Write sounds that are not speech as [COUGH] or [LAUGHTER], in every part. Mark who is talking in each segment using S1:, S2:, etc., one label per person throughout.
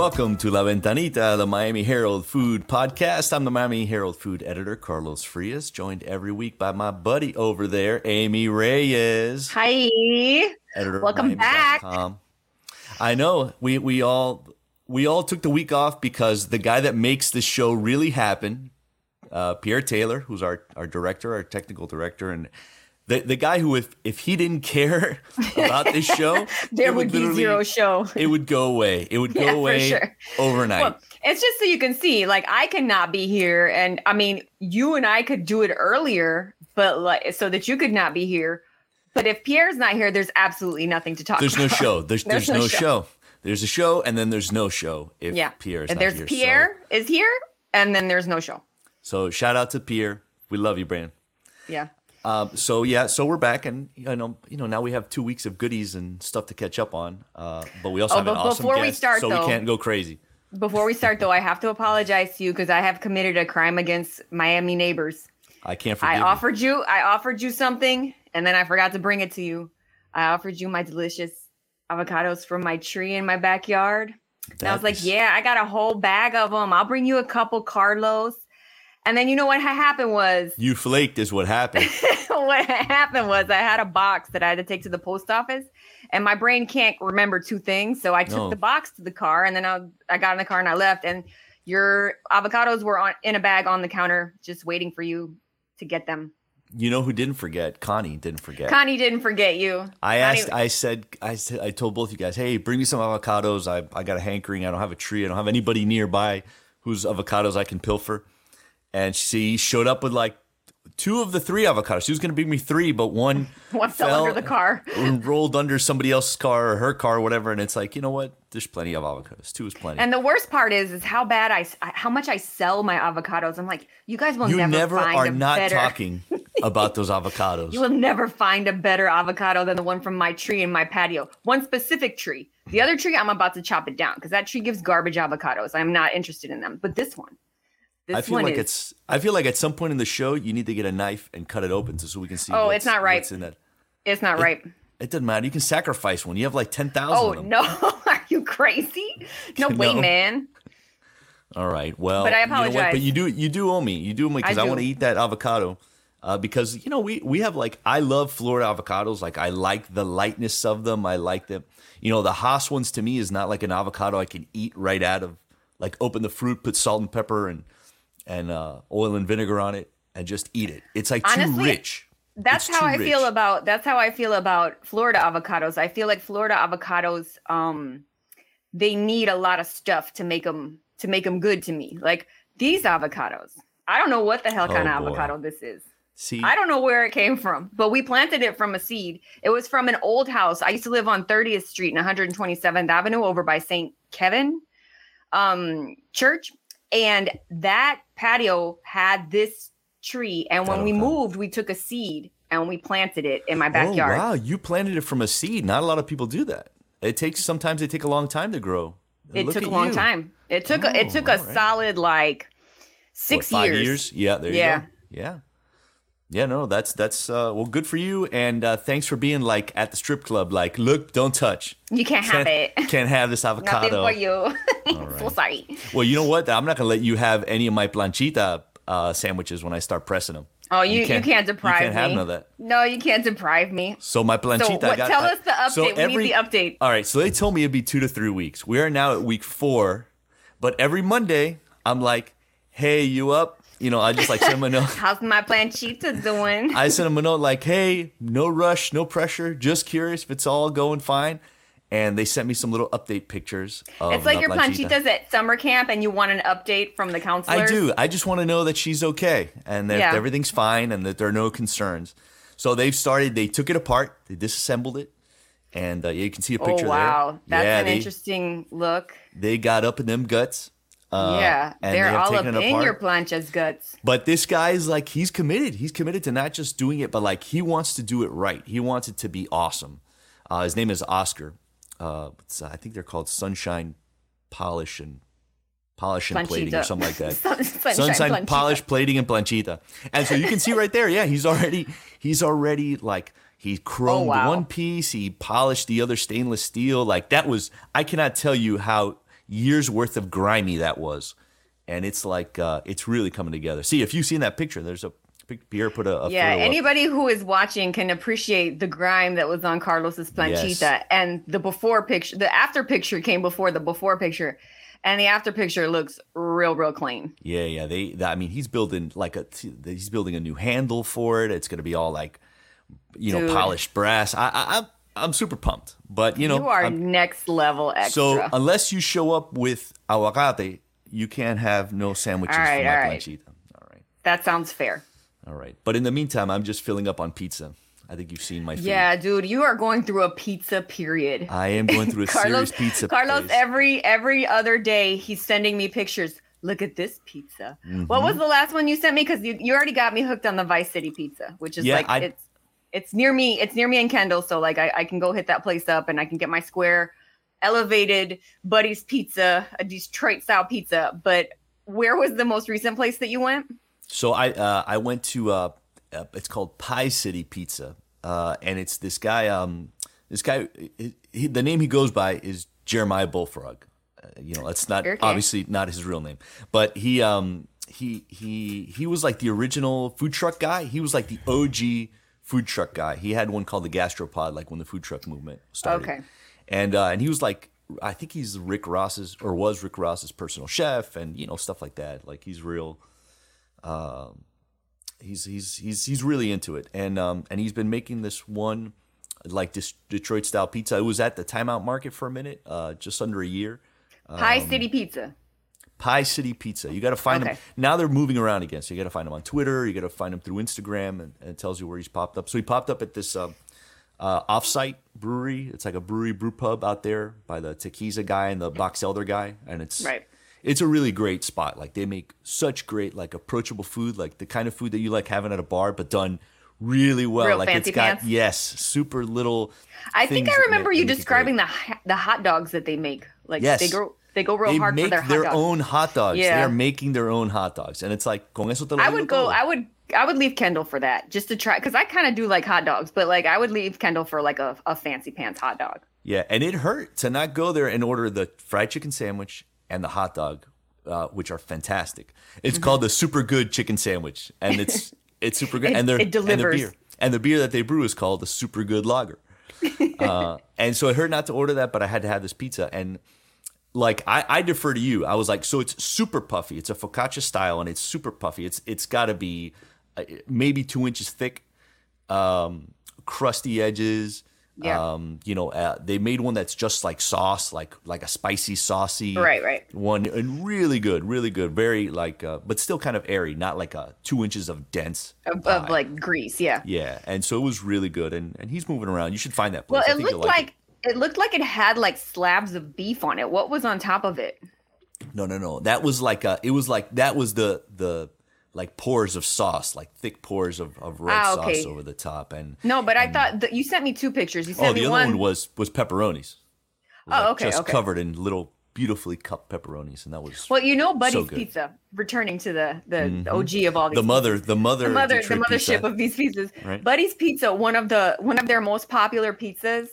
S1: Welcome to La Ventanita, the Miami Herald Food Podcast. I'm the Miami Herald Food Editor, Carlos Frias, joined every week by my buddy over there, Amy Reyes.
S2: Hi.
S1: Editor
S2: Welcome back.
S1: I know we we all we all took the week off because the guy that makes this show really happen, uh, Pierre Taylor, who's our our director, our technical director, and the the guy who if if he didn't [LAUGHS] care about this show, [LAUGHS]
S2: There
S1: it
S2: would be zero show.
S1: It would go away. It would go
S2: Yeah,
S1: away
S2: sure.
S1: overnight.
S2: Well, it's just so you can see, like, I cannot be here. And I mean, you and I could do it earlier, but like, so that you could not be here. But if Pierre's not here, there's absolutely nothing to talk
S1: There's no show. [LAUGHS] There's there's, no, show. There's a show and then there's no show if
S2: Yeah.
S1: Pierre is
S2: there's
S1: here.
S2: Pierre is here, and then there's no show.
S1: So, so shout out to Pierre. We love you, Brand.
S2: Yeah.
S1: Um, so yeah, so we're back, and you know, you know, now we have two weeks of goodies and stuff to catch up on. Uh, but we also
S2: Oh,
S1: have an awesome
S2: before we
S1: guest,
S2: start,
S1: so
S2: though-
S1: we can't go crazy.
S2: Before we start, though, I have to apologize to you because I have committed a crime against Miami neighbors.
S1: I can't forgive
S2: I
S1: you.
S2: offered you, I offered you something, and then I forgot to bring it to you. I offered you my delicious avocados from my tree in my backyard. And I was like, yeah, I got a whole bag of them. I'll bring you a couple, Carlos. And then you know what happened was
S1: You flaked is what happened. [LAUGHS]
S2: what happened was I had a box that I had to take to the post office, and my brain can't remember two things. So I took
S1: No.
S2: the box to the car, and then I, I got in the car and I left. And your avocados were on in a bag on the counter, just waiting for you to get them.
S1: You know who didn't forget? Connie didn't forget.
S2: Connie didn't forget you.
S1: I
S2: Connie-
S1: asked. I said. I said. I told both of you guys, "Hey, bring me some avocados. I I got a hankering. I don't have a tree. I don't have anybody nearby whose avocados I can pilfer." And she showed up with like two of the three avocados. She was going to bring me three, but one [LAUGHS]
S2: One fell under the car.
S1: rolled under somebody else's car or her car or whatever. And it's like, you know what? There's plenty of avocados. Two is plenty.
S2: And the worst part is, is how bad I, how much I sell my avocados. I'm like, you guys will
S1: you
S2: never,
S1: never
S2: find
S1: are
S2: a
S1: not
S2: better. [LAUGHS]
S1: talking about those avocados.
S2: You will never find a better avocado than the one from my tree in my patio. One specific tree. The other tree, I'm about to chop it down because that tree gives garbage avocados. I'm not interested in them. But this one, this
S1: I feel like
S2: is.
S1: it's. I feel like at some point in the show, you need to get a knife and cut it open so, so we can see.
S2: Oh, it's not right.
S1: In that?
S2: it's not right.
S1: It doesn't matter. You can sacrifice one. You have like ten thousand.
S2: Oh
S1: of them.
S2: no, [LAUGHS] are you crazy? [LAUGHS] No way, man.
S1: All right. Well,
S2: But I
S1: You know
S2: apologize.
S1: But you do you do owe me. You do owe me because I,
S2: I
S1: want to eat that avocado. Uh, because you know we we have like I love Florida avocados. Like I like the lightness of them. I like them. You know the Hass ones to me is not like an avocado I can eat right out of. Like open the fruit, put salt and pepper and and uh, oil and vinegar on it, and just eat it. It's like too rich.
S2: That's
S1: It's
S2: how I feel about that's how I feel about Florida avocados. I feel like Florida avocados um they need a lot of stuff to make them to make them good to me. Like these avocados. I don't know what the hell kind
S1: Oh,
S2: of
S1: boy.
S2: avocado this is.
S1: See,
S2: I don't know where it came from, but we planted it from a seed. It was from an old house. I used to live on 30th Street and 127th Avenue over by St. Kevin um, Church. And that patio had this tree. And when we
S1: avocado.
S2: moved, we took a seed and we planted it in my
S1: Oh
S2: backyard.
S1: wow, you planted it from a seed. Not a lot of people do that. It takes sometimes they take a long time to grow.
S2: It
S1: Look
S2: took a long
S1: you.
S2: time. It took a, it
S1: Oh,
S2: took a
S1: right.
S2: solid like
S1: What,
S2: six
S1: five
S2: years.
S1: Yeah, there you
S2: Yeah.
S1: go. Yeah. Yeah, no, that's that's uh well good for you and uh thanks for being like at the strip club like look, don't touch.
S2: You can't have it.
S1: Can't have this avocado.
S2: Nothing for you. [LAUGHS] so sorry.
S1: Well, you know what? I'm not going to let you have any of my planchita uh sandwiches when I start pressing them.
S2: Oh, you, you can't, deprive me.
S1: You can't
S2: me.
S1: have none of that.
S2: No, you can't deprive me.
S1: So my planchita
S2: So what,
S1: I got
S2: tell
S1: I-
S2: us the update.
S1: so
S2: we need the update.
S1: All right, so they told me it'd be 2 to 3 weeks. We are now at week 4, but every Monday I'm like, "Hey, you up?" You know, I just like send them a [LAUGHS] note.
S2: How's my planchita doing?
S1: I sent him a note like, "Hey, no rush, no pressure, just curious if it's all going fine." and they sent me some little update pictures. Of
S2: It's like your
S1: Planchita.
S2: planchitas at summer camp, and you want an update from the counselors.
S1: I do. I just want to know that she's okay and that
S2: Yeah.
S1: everything's fine and that there are no concerns. So they've started. They took it apart. They disassembled it, and uh, yeah, you can see a picture.
S2: Oh wow,
S1: there.
S2: that's
S1: yeah,
S2: an
S1: they,
S2: interesting look.
S1: they got up in them guts. Uh,
S2: yeah, they're
S1: they
S2: all up in
S1: apart.
S2: your plancha's guts.
S1: But this guy's like he's committed. He's committed to not just doing it, but like he wants to do it right. He wants it to be awesome. Uh, his name is Oscar. Uh, I think they're called Sunshine Polish and Polish and Plating or something like that. [LAUGHS]
S2: Sun- sunshine
S1: Sunshine. Polish Plating and Planchita. And so you can see right there, yeah, he's already he's already like he chromed
S2: Oh, wow.
S1: one piece, he polished the other stainless steel. Like that was I cannot tell you how years worth of grimy that was and it's like uh, it's really coming together. See, if you've seen that picture, there's a Pierre put a, a
S2: Yeah,
S1: photo up.
S2: anybody who is watching can appreciate the grime that was on Carlos's planchita
S1: Yes.
S2: and the before picture. The after picture came before the before picture, and the after picture looks real, real clean.
S1: Yeah, yeah. They, I mean, he's building like a, he's building a new handle for it. It's going to be all like, you know,
S2: Dude.
S1: polished brass. I, I, I'm, super pumped. But you know,
S2: you are
S1: I'm-
S2: next level extra.
S1: so unless you show up with aguacate, you can't have no sandwiches
S2: All right,
S1: from my
S2: all right.
S1: planchita. All right,
S2: that sounds fair.
S1: all right. But in the meantime, I'm just filling up on pizza. I think you've seen my food.
S2: Yeah, dude, you are going through a pizza period.
S1: I am going through a [LAUGHS]
S2: Carlos,
S1: serious pizza.
S2: Carlos,
S1: phase.
S2: every every other day he's sending me pictures. Look at this pizza.
S1: Mm-hmm.
S2: What was the last one you sent me? Because you, you already got me hooked on the Vice City pizza, which is
S1: Yeah,
S2: like
S1: I-
S2: it's it's near me. It's near me in Kendall, so like I, I can go hit that place up and I can get my square elevated Buddy's pizza, a Detroit style pizza. But where was the most recent place that you went?
S1: So I uh, I went to uh, uh, it's called Pie City Pizza, uh, and it's this guy. Um, this guy, he, he- the name he goes by is Jeremiah Bullfrog. Uh, you know, that's not
S2: Okay.
S1: obviously not his real name, but he um he he he was like the original food truck guy. He was like the OG food truck guy. He had one called the Gastropod, like when the food truck movement started.
S2: Okay.
S1: and uh, and he was like. I think he's Rick Ross's or was Rick Ross's personal chef and you know stuff like that. Like he's real Um, he's he's he's he's really into it, and um and he's been making this one like this Detroit style pizza. It was at the Timeout Market for a minute, uh, just under a year. Um,
S2: City Pizza.
S1: Pie City Pizza. You got to find
S2: Okay.
S1: him now. They're moving around again, so you got to find him on Twitter. You got to find him through Instagram, and, and it tells you where he's popped up. So he popped up at this uh, uh, offsite brewery. It's like a brewery brew pub out there by the Tequiza guy and the Box Elder guy, and it's
S2: Right.
S1: It's a really great spot. Like they make such great, like approachable food, like the kind of food that you like having at a bar, but done really well.
S2: Real
S1: like it's got
S2: pants?
S1: yes, super little.
S2: I think I remember you describing the the hot dogs that they make. Like
S1: Yes.
S2: they go they go real
S1: They
S2: hard
S1: make
S2: for their hot
S1: their
S2: dogs.
S1: own hot dogs. They are making their own hot dogs, and it's like con eso te lo
S2: I would go.
S1: todo.
S2: I would. I would leave Kendall for that just to try because I kind of do like hot dogs, but like I would leave Kendall for like a, a fancy pants hot dog.
S1: Yeah, and it hurt to not go there and order the fried chicken sandwich and the hot dog, uh, which are fantastic. It's
S2: Mm-hmm.
S1: called the Super Good Chicken Sandwich, and it's [LAUGHS] it's super good.
S2: It-
S1: and they're
S2: it delivers.
S1: And the beer, and the beer that they brew is called the Super Good Lager. [LAUGHS] uh, and so it hurt not to order that, but I had to have this pizza. And like I, I defer to you. I was like, so it's super puffy. It's a focaccia style, and it's super puffy. It's it's got to be uh, maybe two inches thick, um, crusty edges.
S2: Yeah.
S1: Um, you know, uh, they made one that's just like sauce, like like a spicy, saucy
S2: Right, right.
S1: one, and really good, really good, very like, uh, but still kind of airy, not like a two inches of dense.
S2: Of, of like grease, yeah.
S1: yeah, and so it was really good, and and he's moving around. You should find that place.
S2: Well,
S1: I
S2: it looked
S1: like
S2: like it looked like it had like slabs of beef on it. What was on top of it?
S1: No, no, no. That was like a. It was like that was the the like pores of sauce, like thick pores of, of red
S2: Ah, okay.
S1: sauce over the top, and
S2: No, but I thought that you sent me two pictures. You sent
S1: oh,
S2: me
S1: the other
S2: one.
S1: one was was pepperonis. Was,
S2: Oh,
S1: like,
S2: okay,
S1: Just
S2: okay.
S1: covered in little beautifully cut pepperonis, and that was
S2: well, you know, Buddy's
S1: So. Mm-hmm.
S2: Pizza, returning to the the OG of all these.
S1: the mother, the mother,
S2: the mother, the mothership
S1: pizza.
S2: of these pizzas.
S1: Right.
S2: Buddy's Pizza, one of the one of their most popular pizzas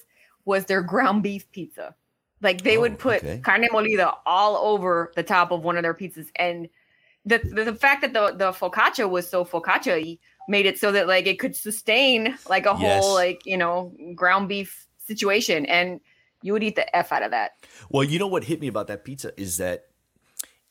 S2: was their ground beef pizza. Like they
S1: Oh,
S2: would put
S1: okay.
S2: carne molida all over the top of one of their pizzas, and the the, the fact that the the focaccia was so focaccia made it so that like it could sustain like a
S1: Yes.
S2: whole like you know ground beef situation, and you would eat the f out of that.
S1: Well, you know what hit me about that pizza is that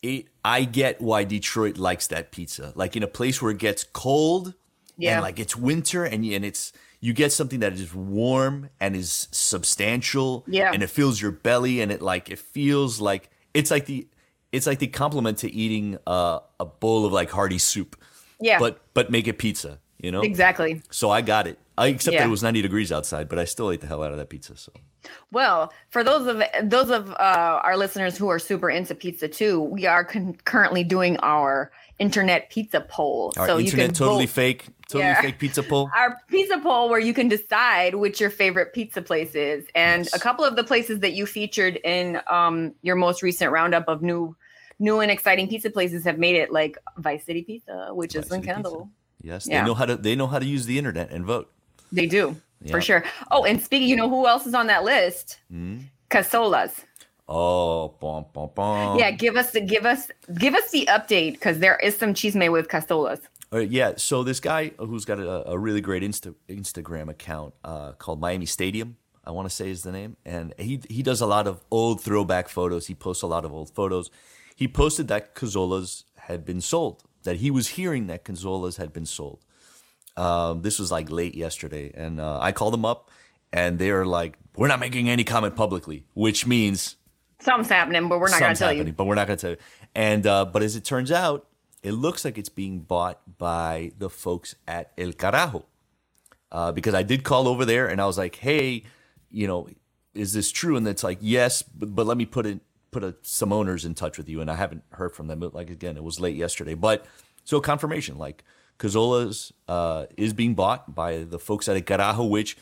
S1: it. I get why Detroit likes that pizza. Like in a place where it gets cold,
S2: Yeah.
S1: and like it's winter, and and it's you get something that is warm and is substantial
S2: Yeah.
S1: and it fills your belly and it like it feels like it's like the it's like the compliment to eating uh, a bowl of like hearty soup
S2: Yeah.
S1: but but make it pizza you know
S2: exactly.
S1: so i got it i except that it was 90 degrees outside but i still ate the hell out of that pizza so
S2: Well, for those of those of uh, our listeners who are super into pizza too, we are con- currently doing our internet pizza poll.
S1: our
S2: so you can
S1: totally
S2: vote.
S1: fake totally
S2: Yeah.
S1: fake pizza poll [LAUGHS]
S2: our pizza poll where you can decide which your favorite pizza place is and
S1: Yes.
S2: a couple of the places that you featured in um, your most recent roundup of new new and exciting pizza places have made it like vice city pizza which
S1: Vice
S2: is in
S1: Pizza.
S2: kendall
S1: yes
S2: Yeah.
S1: they know how to they know how to use the internet and vote
S2: they do for sure oh and speaking you know who else is on that list
S1: Mhm.
S2: Cazolas
S1: oh bom, bom, bom.
S2: yeah give us the give us give us the update because there is some cheese made with Cazolas
S1: Uh, yeah, so this guy who's got a, a really great Insta, Instagram account uh, called Miami Stadium, I want to say is the name, and he he does a lot of old throwback photos. He posts a lot of old photos. He posted that Cazolas had been sold. That he was hearing that Cazolas had been sold. Um, this was like late yesterday, and uh, I called them up, and they're like, "We're not making any comment publicly," which means
S2: something's happening but we're not going to
S1: Something's
S2: tell
S1: happening,
S2: you
S1: but we're not going to tell you. And uh, but as it turns out, it looks like it's being bought by the folks at El Carajo. Uh, because I did call over there and I was like, "Hey, you know, is this true?" And it's like, "Yes, but, but let me put in put a, some owners in touch with you." And I haven't heard from them. Like again, it was late yesterday, but so confirmation, like Cazola's uh, is being bought by the folks at El Carajo, which,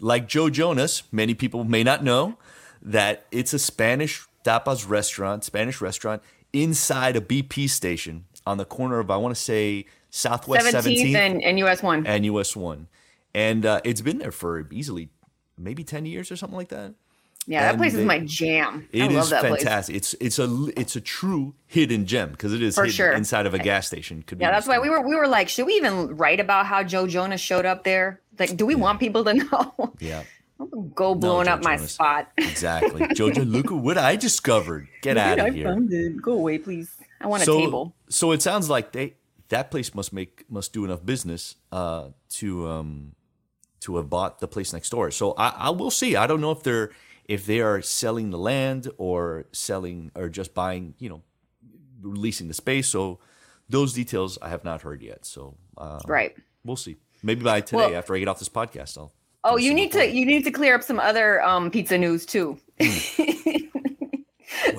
S1: like Joe Jonas, many people may not know that it's a Spanish tapas restaurant, Spanish restaurant inside a BP station on the corner of I want to say Southwest
S2: 17th
S1: 17th
S2: and, and us 1
S1: and US One, and uh, it's been there for easily maybe ten years or something like that.
S2: yeah that place
S1: they-
S2: is my jam
S1: It
S2: i
S1: is
S2: love that place
S1: fantastic. It's it's a it's a true hidden gem because it is
S2: For
S1: hidden
S2: sure.
S1: inside of a gas station. Could be
S2: Yeah, that's why we were we were like, should we even write about how Joe Jonas showed up there? Like, do we want people to know?
S1: Yeah, [LAUGHS]
S2: Go blowing
S1: Joe
S2: up my spot.
S1: exactly. Jojo, look at what I discovered. Get [LAUGHS] out of here.
S2: Go away, please. I want
S1: so,
S2: a table.
S1: So it sounds like they that place must make must do enough business uh, to um, to have bought the place next door. So I, I will see. I don't know if they're if they are selling the land or selling or just buying, you know, releasing the space. So those details I have not heard yet. So uh,
S2: Right.
S1: we'll see. Maybe by today,
S2: Well-
S1: after I get off this podcast, I'll.
S2: Oh, you need to you need to clear up some other um pizza news too.
S1: Is [LAUGHS]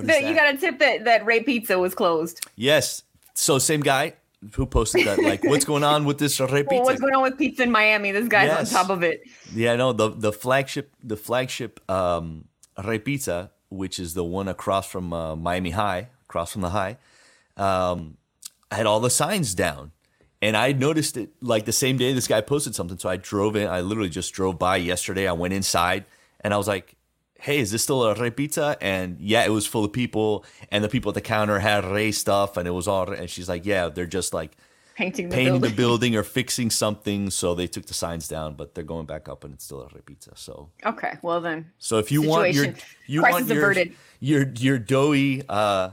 S2: That- you got a tip that that Rey Pizza was closed.
S1: Yes. So same guy who posted that. Like, what's going on with this
S2: Well,
S1: repita?
S2: what's going on with pizza in Miami? This guy's
S1: Yes.
S2: on top of it.
S1: Yeah, no, the the flagship the flagship um Rey Pizza, which is the one across from uh, Miami High, across from the high, um, had all the signs down. And I noticed it like the same day this guy posted something. So I drove in. I literally just drove by yesterday. I went inside and I was like, hey, is this still a Repizza? And yeah, it was full of people. And the people at the counter had Rey stuff. And it was all, and she's like, yeah, they're just like,
S2: Painting the
S1: painting
S2: building.
S1: the [LAUGHS] building or fixing something. So they took the signs down, but they're going back up and it's still a repizza. So
S2: Okay, well then.
S1: so if you want your you
S2: Crisis
S1: want your,
S2: averted.
S1: your your doughy uh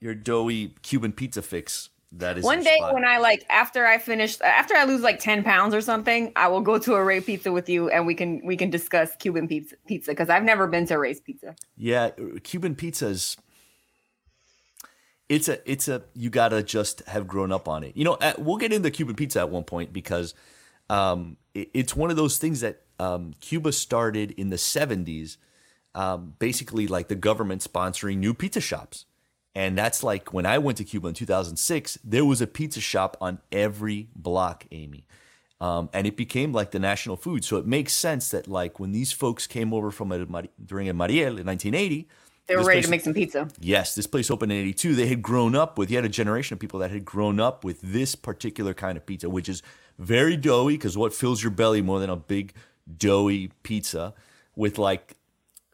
S1: your doughy Cuban pizza fix, that is
S2: One day
S1: spot.
S2: when I like after I finish after I lose like 10 pounds or something, I will go to a Rey Pizza with you and we can we can discuss Cuban pizza pizza because I've never been to a Rey's Pizza.
S1: Yeah, Cuban pizzas. It's a, it's a. You gotta just have grown up on it. You know, at, we'll get into Cuban pizza at one point because um, it, it's one of those things that um, Cuba started in the '70s, um, basically like the government sponsoring new pizza shops, and that's like when I went to Cuba in 2006. There was a pizza shop on every block, Amy um, and it became like the national food. So it makes sense that like when these folks came over from a, during a Mariel in 1980,
S2: They were ready
S1: place-
S2: to make some pizza.
S1: Yes, this place opened in 82. They had grown up with, you had a generation of people that had grown up with this particular kind of pizza, which is very doughy because what fills your belly more than a big doughy pizza with like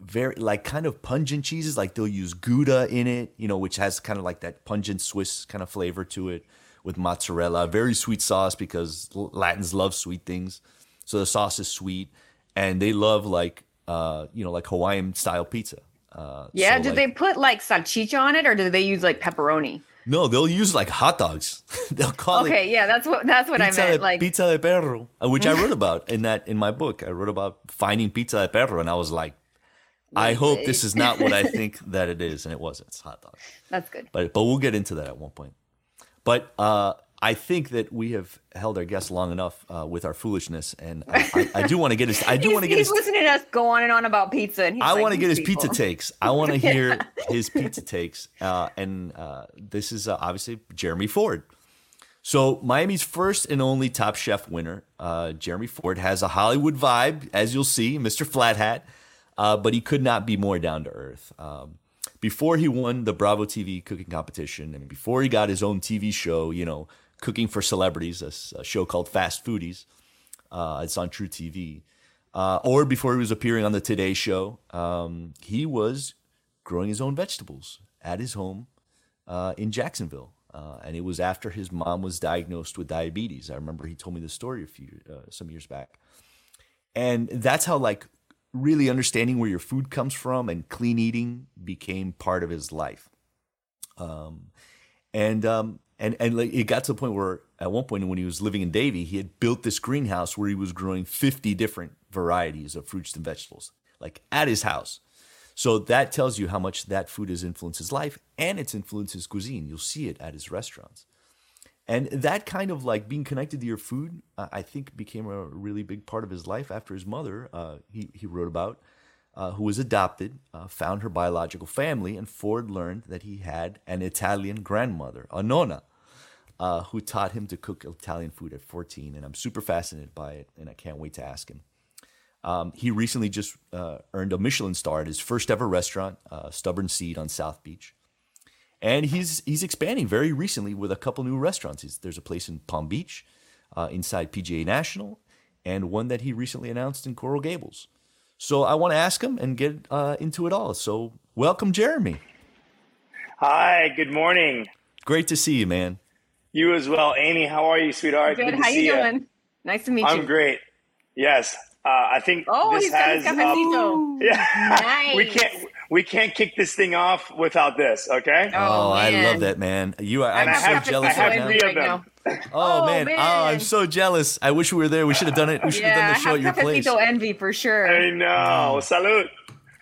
S1: very, like kind of pungent cheeses. Like they'll use Gouda in it, you know, which has kind of like that pungent Swiss kind of flavor to it with mozzarella. Very sweet sauce because Latins love sweet things. So the sauce is sweet and they love like, uh, you know, like Hawaiian style pizza. Uh,
S2: Yeah,
S1: so,
S2: did
S1: like-
S2: they put like salchicha on it or did they use like pepperoni?
S1: No, they'll use like hot dogs. [LAUGHS] they'll call
S2: okay,
S1: it.
S2: Okay, yeah, that's what that's what I meant.
S1: De,
S2: like
S1: pizza de perro, uh, which I [LAUGHS] wrote about in that in my book. I wrote about finding pizza de perro, and I was like, I hope this is not what I [LAUGHS] think that it is, and it wasn't. It's hot dog.
S2: That's good.
S1: But but we'll get into that at one point. But uh, I think that we have held our guests long enough uh, with our foolishness, and I, I, I do want to get his. I do want to get
S2: he's
S1: his.
S2: listening to us go on and on about pizza, and
S1: I
S2: like,
S1: want to get his
S2: people.
S1: pizza takes. I want to [LAUGHS] hear his pizza takes, uh, and uh, this is uh, obviously Jeremy Ford. So Miami's first and only Top Chef winner, uh, Jeremy Ford, has a Hollywood vibe, as you'll see, Mr. Flat Hat, uh, but he could not be more down to earth. Um, before he won the Bravo TV cooking competition, and before he got his own TV show, you know, cooking for celebrities, a, a show called Fast Foodies, uh, it's on True TV, uh, or before he was appearing on the Today Show, um, he was growing his own vegetables at his home uh, in Jacksonville. Uh, and it was after his mom was diagnosed with diabetes. I remember he told me the story a few uh, some years back, and that's how like really understanding where your food comes from and clean eating became part of his life. Um, and um, and and like it got to the point where at one point when he was living in Davie, he had built this greenhouse where he was growing fifty different varieties of fruits and vegetables, like at his house. So that tells you how much that food has influenced his life and it's influenced his cuisine. You'll see it at his restaurants. And that kind of like being connected to your food, uh, I think became a really big part of his life after his mother, uh, he, he wrote about, uh, who was adopted, uh, found her biological family, and Ford learned that he had an Italian grandmother, a nonna, uh, who taught him to cook Italian food at 14. And I'm super fascinated by it, and I can't wait to ask him. Um, he recently just uh, earned a Michelin star at his first ever restaurant, Stubborn Seed on South Beach, and he's he's expanding very recently with a couple new restaurants. He's, there's a place in Palm Beach, uh, inside PGA National, and one that he recently announced in Coral Gables. So I want to ask him and get uh, into it all. So welcome, Jeremy.
S3: Hi, good morning.
S1: Great to see you, man.
S3: You as well, Amy. How are you, sweetheart?
S2: Good.
S3: good
S2: How you
S3: you
S2: doing? Nice to meet you.
S3: I'm great. Yes, uh, I think
S2: Oh,
S3: this
S2: he's got
S3: has.
S2: his cafecito. [LAUGHS]
S3: yeah,
S2: Nice.
S3: we can't we can't kick this thing off without this. Okay.
S2: Oh,
S1: I love that, man. You are.
S3: And
S1: I'm
S3: I
S1: so
S3: have-
S1: jealous
S3: I have
S1: right now.
S3: three of them.
S2: now.
S1: Oh,
S2: Oh,
S1: man. Oh, I'm so jealous. I wish we were there. We should have done it. We should have done the show
S2: have
S1: at your place.
S2: cafecito envy for sure.
S3: I know. Salute.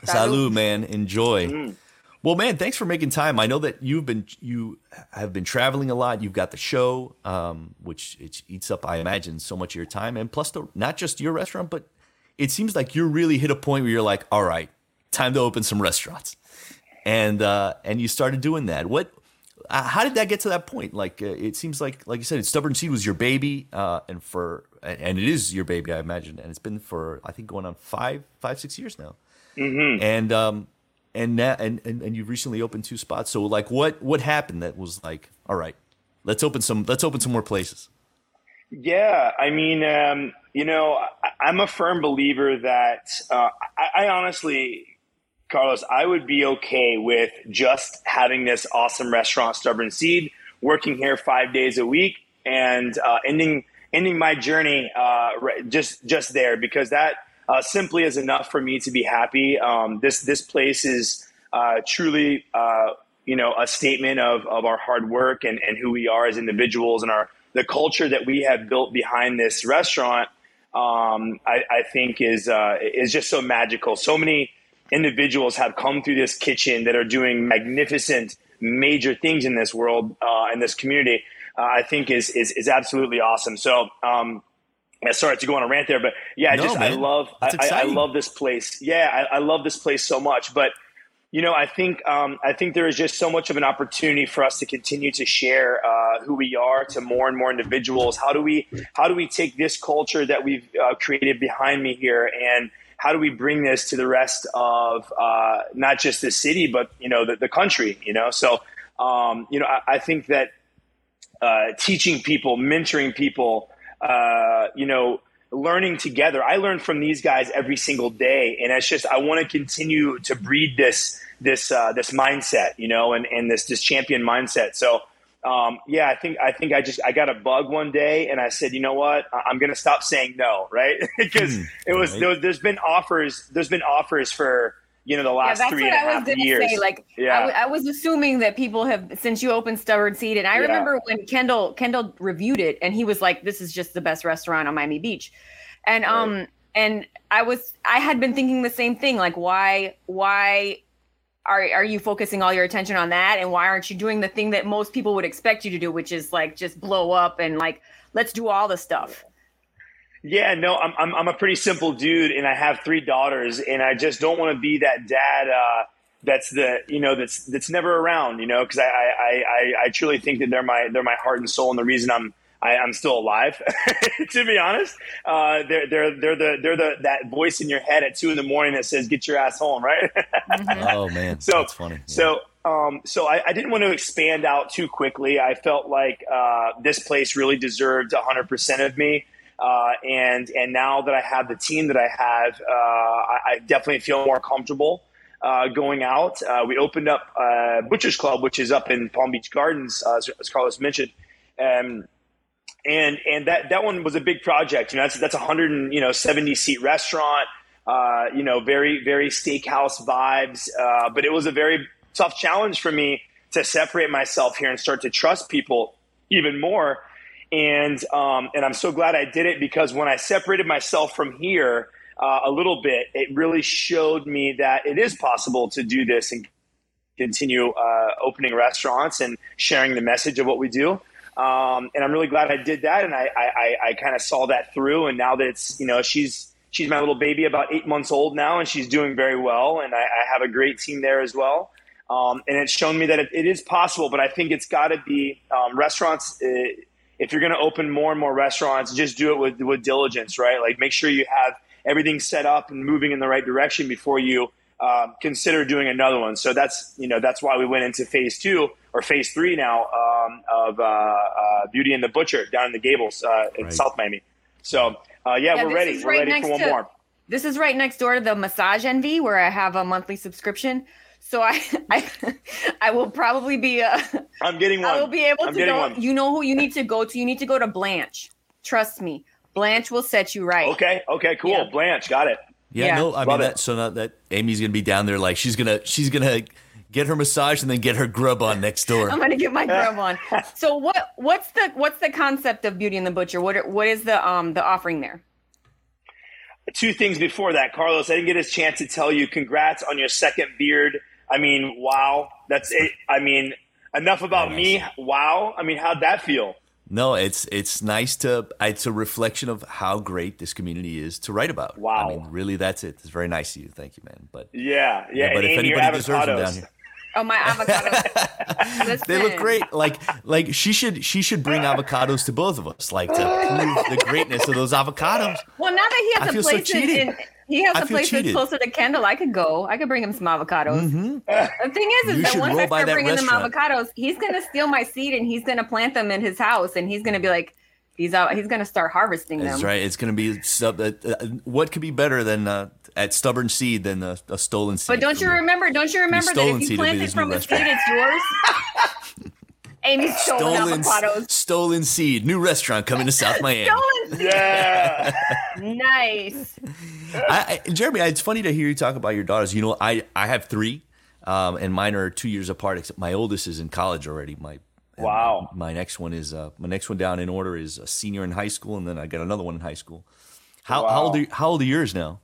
S1: Salud, man. Enjoy.
S3: Mm.
S1: Well, man, thanks for making time. I know that you've been you have been traveling a lot. You've got the show, um, which it eats up, I imagine, so much of your time, and plus, the, not just your restaurant, but it seems like you're really hit a point where you're like, all right, time to open some restaurants, and uh, and you started doing that. What? Uh, how did that get to that point? Like, uh, it seems like, like you said, Stubborn Seed was your baby, uh, and for and it is your baby, I imagine, and it's been for I think going on five, five, six years now and um and now and, and and you've recently opened two spots so like what what happened that was like all right let's open some let's open some more places
S3: Yeah, I mean, um, you know, I, I'm a firm believer that uh, I, I honestly, Carlos, I would be okay with just having this awesome restaurant, Stubborn Seed, working here five days a week, and uh, ending ending my journey uh, just just there because that uh, simply is enough for me to be happy. Um, this this place is uh, truly. Uh, you know, a statement of, of our hard work and, and who we are as individuals and our the culture that we have built behind this restaurant. Um, I, I think is uh, is just so magical. So many individuals have come through this kitchen that are doing magnificent, major things in this world, uh, in this community. Uh, I think is, is is absolutely awesome. So. Um, sorry to go on a rant there, but yeah, I
S1: No,
S3: just I
S1: man.
S3: love I, I, I love this place. Yeah, I, I love this place so much. But you know, I think um, I think there is just so much of an opportunity for us to continue to share uh, who we are to more and more individuals. How do we how do we take this culture that we've uh, created behind me here and how do we bring this to the rest of uh, not just the city but you know the, the country? You know, so um, you know I, I think that uh, teaching people, mentoring people, uh, you know, learning together. I learn from these guys every single day, and it's just I want to continue to breed this this uh, this mindset, you know, and and this this champion mindset. So. Um, yeah, I think I think I just I got a bug one day, and I said, you know what, I- I'm going to stop saying no, [LAUGHS] right? because
S1: Hmm,
S3: it was,
S1: right.
S3: there was there's been offers, there's been offers for you know the last
S2: yeah,
S3: three and a half years.
S2: Say. Like,
S3: yeah.
S2: I, w- I was assuming that people have since you opened Stubborn Seed, and I yeah. remember when Kendall Kendall reviewed it, and he was like, "This is just the best restaurant on Miami Beach," and right. um, and I was I had been thinking the same thing, like, why why are are you focusing all your attention on that, and why aren't you doing the thing that most people would expect you to do, which is like just blow up and like let's do all the stuff.
S3: Yeah, no, I'm, I'm, I'm a pretty simple dude, and I have three daughters, and I just don't want to be that dad uh, that's the you know that's that's never around, you know, because I, I, I I truly think that they're my they're my heart and soul, and the reason I'm I, am still alive. [LAUGHS] to be honest, uh, they're they're they're the they're the that voice in your head at two in the morning that says "Get your ass home," right?
S1: mm-hmm. Oh man, so that's funny. Yeah.
S3: So um, so I, I, didn't want to expand out too quickly. I felt like uh, this place really deserved 100% of me. Uh, and and now that I have the team that I have, uh, I, I, definitely feel more comfortable uh, going out. Uh, we opened up uh, Butcher's Club, which is up in Palm Beach Gardens, as, as Carlos mentioned, um, and and that that one was a big project. You know, that's that's a hundred and you know seventy seat restaurant. you know, very very steakhouse vibes, but it was a very tough challenge for me to separate myself here and start to trust people even more and um, and I'm so glad I did it because when I separated myself from here uh, a little bit, it really showed me that it is possible to do this and continue uh, opening restaurants and sharing the message of what we do. Um, and I'm really glad I did that, and I I, I kind of saw that through. And now that it's you know she's she's my little baby, about eight months old now, and she's doing very well. And I, I have a great team there as well. Um, and it's shown me that it, it is possible, but I think it's got to be um, restaurants. Uh, if you're going to open more and more restaurants, just do it with, with diligence, right? Like make sure you have everything set up and moving in the right direction before you uh, consider doing another one. So that's you know that's why we went into phase two or phase three now um, of uh, uh, Beauty and the Butcher down in the Gables uh, in right. South Miami. So uh, yeah, yeah, we're ready. We're ready for one
S2: to,
S3: more.
S2: This is right next door to the Massage Envy, where I have a monthly subscription. So I, [LAUGHS] I, I will probably be. Uh,
S3: I'm getting one.
S2: I will be able
S3: I'm
S2: to go.
S3: One.
S2: You know who you need to go to. You need to go to Blanche. Trust me, Blanche will set you right.
S3: Okay. Okay. Cool. Yeah. Blanche, got it.
S1: Yeah. yeah. No, I Love mean that. So now that Amy's gonna be down there, like she's gonna, she's gonna get her massage and then get her grub on next door.
S2: I'm gonna get my [LAUGHS] grub on. So what, what's the, what's the concept of Beauty and the Butcher? What, what is the, um, the offering there?
S3: Two things before that, Carlos. I didn't get a chance to tell you. Congrats on your second beard I mean, wow. That's it. I mean, enough about me. Wow. I mean, how'd that feel?
S1: No, it's it's nice to. It's a reflection of how great this community is to write about.
S3: Wow.
S1: I mean, really, that's it. It's very nice of you. Thank you, man. But
S3: yeah, yeah.
S1: yeah but if anybody deserves them down here.
S2: Oh my avocados! [LAUGHS]
S1: they look great. Like like she should she should bring avocados to both of us, like to prove the greatness of those avocados.
S2: Well, now that he has
S1: I
S2: a place
S1: so
S2: in, he has I a place that's closer to Kendall. I could go. I could bring him some avocados. Mm-hmm. The thing is, is that once I start bringing him avocados, he's gonna steal my seed and he's gonna plant them in his house, and he's gonna be like, he's out. He's gonna start harvesting
S1: them.
S2: That's
S1: right. It's gonna be sub. Uh, uh, what could be better than uh, at stubborn seed than a, a stolen seed?
S2: But don't you remember? Don't you remember that if you plant it from the seed, it's yours. [LAUGHS] Amy's stolen, stolen avocados.
S1: Stolen seed. New restaurant coming to South [LAUGHS] Miami.
S2: stolen
S3: seed. Yeah. [LAUGHS]
S2: nice.
S1: I, I, Jeremy, it's funny to hear you talk about your daughters. You know, I I have three, um, and mine are two years apart. Except my oldest is in college already. My
S3: wow.
S1: My, my next one is uh, my next one down in order is a senior in high school, and then I got another one in high school. How, wow. how old are how old are yours now?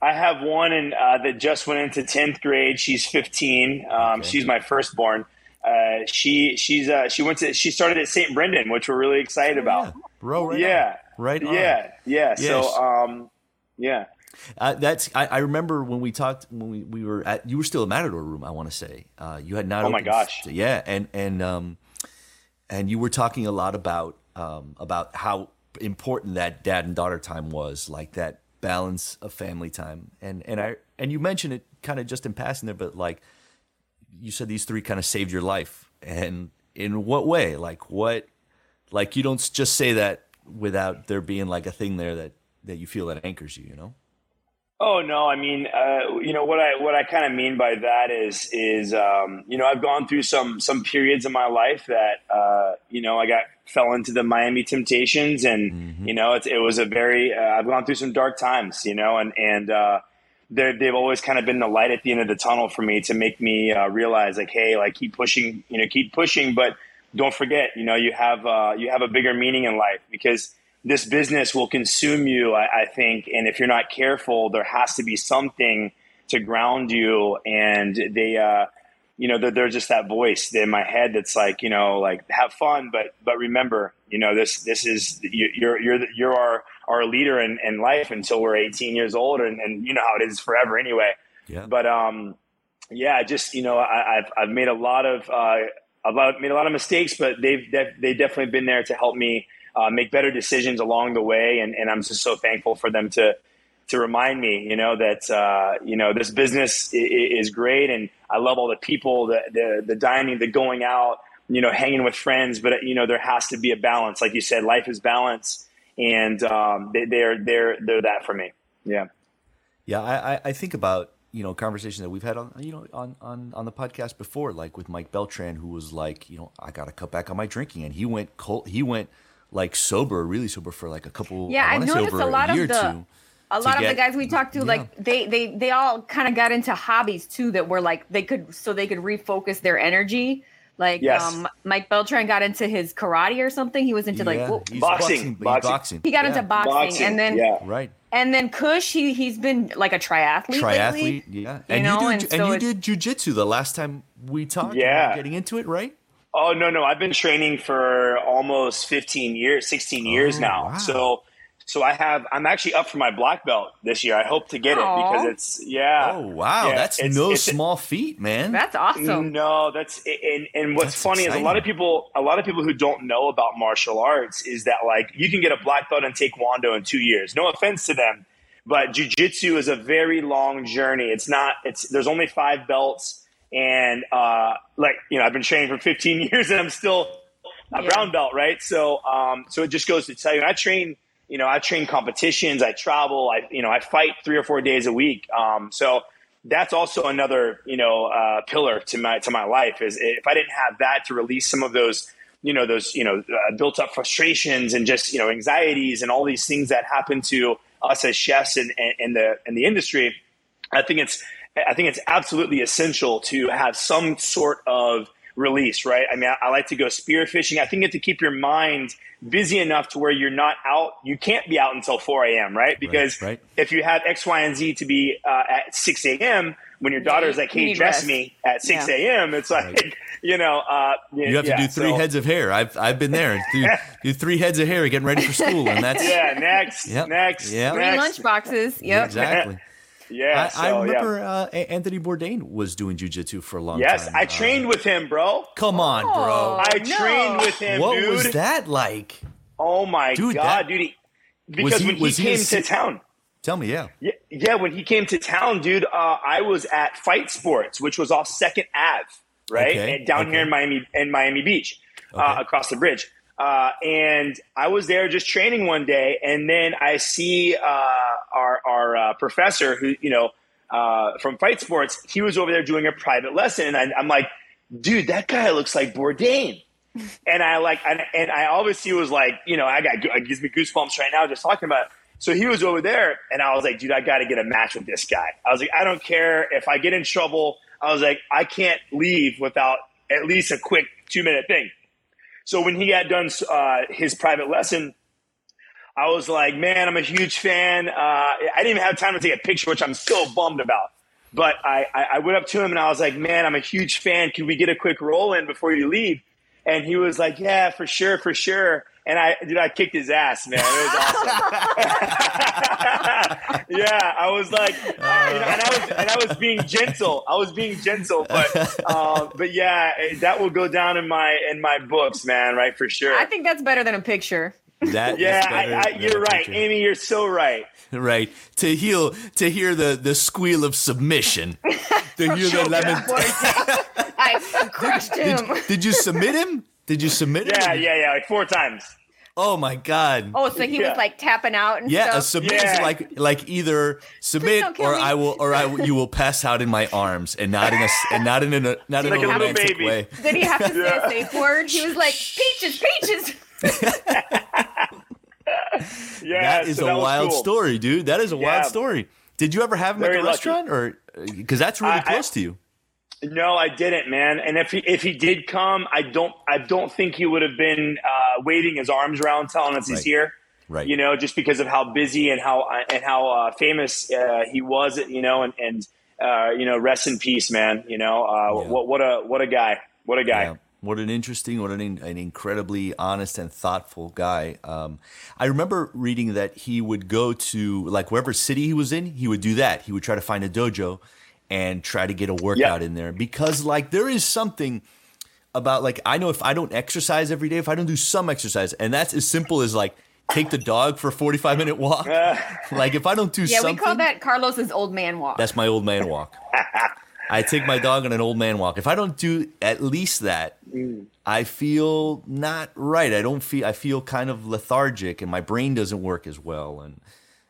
S3: I have one in, uh, that just went into tenth grade. She's fifteen. Um, okay. She's my firstborn. Uh, she she's uh, she went to she started at St. Brendan, which we're really excited oh, about.
S1: Yeah. Bro, right
S3: yeah,
S1: on. right,
S3: on. yeah, yeah. Yes. So, um, yeah.
S1: Uh, that's I, I, remember when we talked when we, we were at you were still a Matador room I want to say uh, you had not
S3: oh my gosh
S1: st- yeah and and um and you were talking a lot about um about how important that dad and daughter time was like that balance of family time. And and I and you mentioned it kind of just in passing there but like you said these three kind of saved your life. And in what way? Like what like you don't just say that without there being like a thing there that that you feel that anchors you you know?
S3: Oh no i mean uh, you know what i what i kind of mean by that is is um, you know i've gone through some some periods in my life that uh, you know i got fell into the miami temptations and mm-hmm. you know it, it was a very uh, i've gone through some dark times you know and and uh, they've always kind of been the light at the end of the tunnel for me to make me uh, realize like, hey, like keep pushing, you know, keep pushing, but don't forget, you know, you have uh, you have a bigger meaning in life because this business will consume you. I, I think, and if you're not careful, there has to be something to ground you. And they, uh, you know, they're, just that voice in my head that's like, you know, like have fun, but but remember, you know, this this is you're you're you're our our leader in, in life until we're 18 years old, and, and you know how it is forever anyway.
S1: Yeah.
S3: But um, yeah, just you know, I, have I've made a lot of uh, I've made a lot of mistakes, but they've they've definitely been there to help me uh, make better decisions along the way, and, and I'm just so thankful for them to to remind me, you know, that uh, you know this business is, great, and I love all the people, the, the the dining, the going out, you know, hanging with friends. But you know, there has to be a balance, like you said, life is balance, and um, they, they're they're they're that for me. Yeah,
S1: yeah. I I think about you know conversations that we've had on you know on on on the podcast before, like with Mike Beltran, who was like, you know, I got to cut back on my drinking, and he went cold, he went like sober, really sober for like a couple.
S2: Yeah, I, I noticed a lot of the a lot
S1: of
S2: the guys we talked to, yeah. like they they they all kind of got into hobbies too that were like they could so they could refocus their energy. Like yes. um, Mike Beltran got into his karate or something. He was into
S3: yeah,
S2: like
S3: boxing,
S1: boxing, boxing.
S2: He got yeah. into boxing, boxing, and then
S3: yeah.
S1: right.
S2: And then Kush, he he's been like a triathlete.
S1: Triathlete,
S2: lately,
S1: yeah. And you, know? do, and, and so you did jujitsu the last time we talked.
S3: Yeah,
S1: getting into it, right?
S3: Oh no, no, I've been training for almost 15 years, 16 years oh, now. Wow. So so I have I'm actually up for my black belt this year. I hope to get Aww. it because it's yeah.
S1: Oh wow,
S3: yeah,
S1: that's
S3: it's,
S1: no
S3: it's,
S1: small feat, man.
S2: That's awesome.
S3: No, that's and, and what's
S1: that's
S3: funny
S1: exciting.
S3: is a lot of people a lot of people who don't know about martial arts is that like you can get a black belt in taekwondo in 2 years. No offense to them, but jujitsu is a very long journey. It's not it's there's only 5 belts and uh, like you know, I've been training for 15 [LAUGHS] years, and I'm still a yeah. brown belt, right? So, um, so it just goes to tell you, I train. You know, I train competitions. I travel. I you know, I fight three or four days a week. Um, so that's also another you know uh, pillar to my to my life. Is if I didn't have that to release some of those you know those you know uh, built up frustrations and just you know anxieties and all these things that happen to us as chefs and in, in the in the industry. I think it's I think it's absolutely essential to have some sort of release, right? I mean, I, I, like to go spearfishing. I think you have to keep your mind busy enough to where you're not out. You can't be out until 4 a.m., right? Because
S1: right, right.
S3: if you have X, Y, and Z to be uh, at 6 a.m., when your daughter's like, hey, dress rest. me at 6 a.m., it's like, right. [LAUGHS] you know. Uh,
S1: you have
S3: yeah,
S1: to do three so. heads of hair. I've, I've been there. Do, [LAUGHS] do, three heads of hair getting ready for school. And that's.
S3: Yeah, next, yep. next.
S1: Yeah.
S2: Three lunch boxes. Yep.
S1: Exactly.
S3: Yeah,
S1: I,
S3: so,
S1: I remember
S3: yeah.
S1: Uh, Anthony Bourdain was doing jujitsu for a long
S3: yes,
S1: time.
S3: Yes, I trained uh, with him, bro.
S1: Come on, bro.
S2: Oh,
S3: I
S2: no.
S3: trained with him.
S1: What
S3: dude.
S1: was that like?
S3: Oh my
S1: dude,
S3: god,
S1: that,
S3: dude! Because he, when he came he to town,
S1: tell me, yeah.
S3: yeah, yeah, when he came to town, dude, uh, I was at Fight Sports, which was off Second Ave, right,
S1: okay,
S3: and down
S1: okay.
S3: here in Miami, in Miami Beach, uh,
S1: okay.
S3: uh, across the bridge. Uh, and I was there just training one day, and then I see uh, our our uh, professor, who you know uh, from Fight Sports, he was over there doing a private lesson, and I, am like, dude, that guy looks like Bourdain. [LAUGHS] and I like, and, and I obviously was like, you know, I got it gives me goosebumps right now just talking about it. So he was over there, and I was like, dude, I got to get a match with this guy. I was like, I don't care if I get in trouble. I was like, I can't leave without at least a quick two minute thing. So when he got done uh, his private lesson, I was like, man, I'm a huge fan. Uh, I didn't even have time to take a picture, which I'm so bummed about. But I, I went up to him and I was like, man, I'm a huge fan. Can we get a quick roll in before you leave? And he was like, yeah, for sure, for sure. And I, dude, I kicked his ass, man. It was awesome. [LAUGHS] yeah, I was like, you know, and I was, and I was being gentle. I was being gentle, but, uh, but yeah, that will go down in my, in my books, man, right, for sure.
S2: I think that's better than a picture.
S1: That
S3: yeah, I, I, you're right, Amy. You're so right. [LAUGHS]
S1: Right to heal to hear the the squeal of submission. [LAUGHS] To hear the lemon.
S2: I crushed him.
S1: Did, did, you submit him? Did you submit
S3: yeah,
S1: him?
S3: Yeah, yeah, yeah, like four times.
S1: Oh my god.
S2: Oh, so he
S3: yeah.
S2: was like tapping out and
S1: yeah,
S2: stuff.
S1: a submit
S3: yeah.
S1: is like like either submit or
S2: me.
S1: I will or I you will pass out in my arms and not in a and not in a not in
S3: like
S1: a
S3: a
S1: romantic
S3: baby.
S1: way.
S2: Did he have to say a safe word? He was like peaches, peaches. [LAUGHS]
S3: yeah,
S1: that is
S3: so
S1: a
S3: that
S1: wild
S3: cool.
S1: story, dude. That is a
S3: Yeah.
S1: wild story. Did you ever have him
S3: Very
S1: at the
S3: lucky.
S1: restaurant, or uh, because that's really
S3: I- I-
S1: close to you?
S3: No, I didn't, man. And if he if he did come, I don't I don't think he would have been uh, waving his arms around, telling us he's here.
S1: Right.
S3: You know, just because of how busy and how and how uh, famous uh, he was. You know, and and uh, you know, rest in peace, man. You know, uh,
S1: Yeah.
S3: what what a what a guy, what a guy.
S1: Yeah. What an interesting, what an, an incredibly honest and thoughtful guy. Um, I remember reading that he would go to like wherever city he was in, he would do that. He would try to find a dojo and try to get a workout in there because like there is something about like I know if I don't exercise every day, if I don't do some exercise, and that's as simple as like take the dog for a forty five minute walk. [LAUGHS] like if I don't do
S2: Yeah,
S1: something, Yeah,
S2: we call that Carlos's old man walk.
S1: that's my old man walk. [LAUGHS] I take my dog on an old man walk. If I don't do at least that, I feel not right. I don't feel. I feel kind of lethargic, and my brain doesn't work as well. And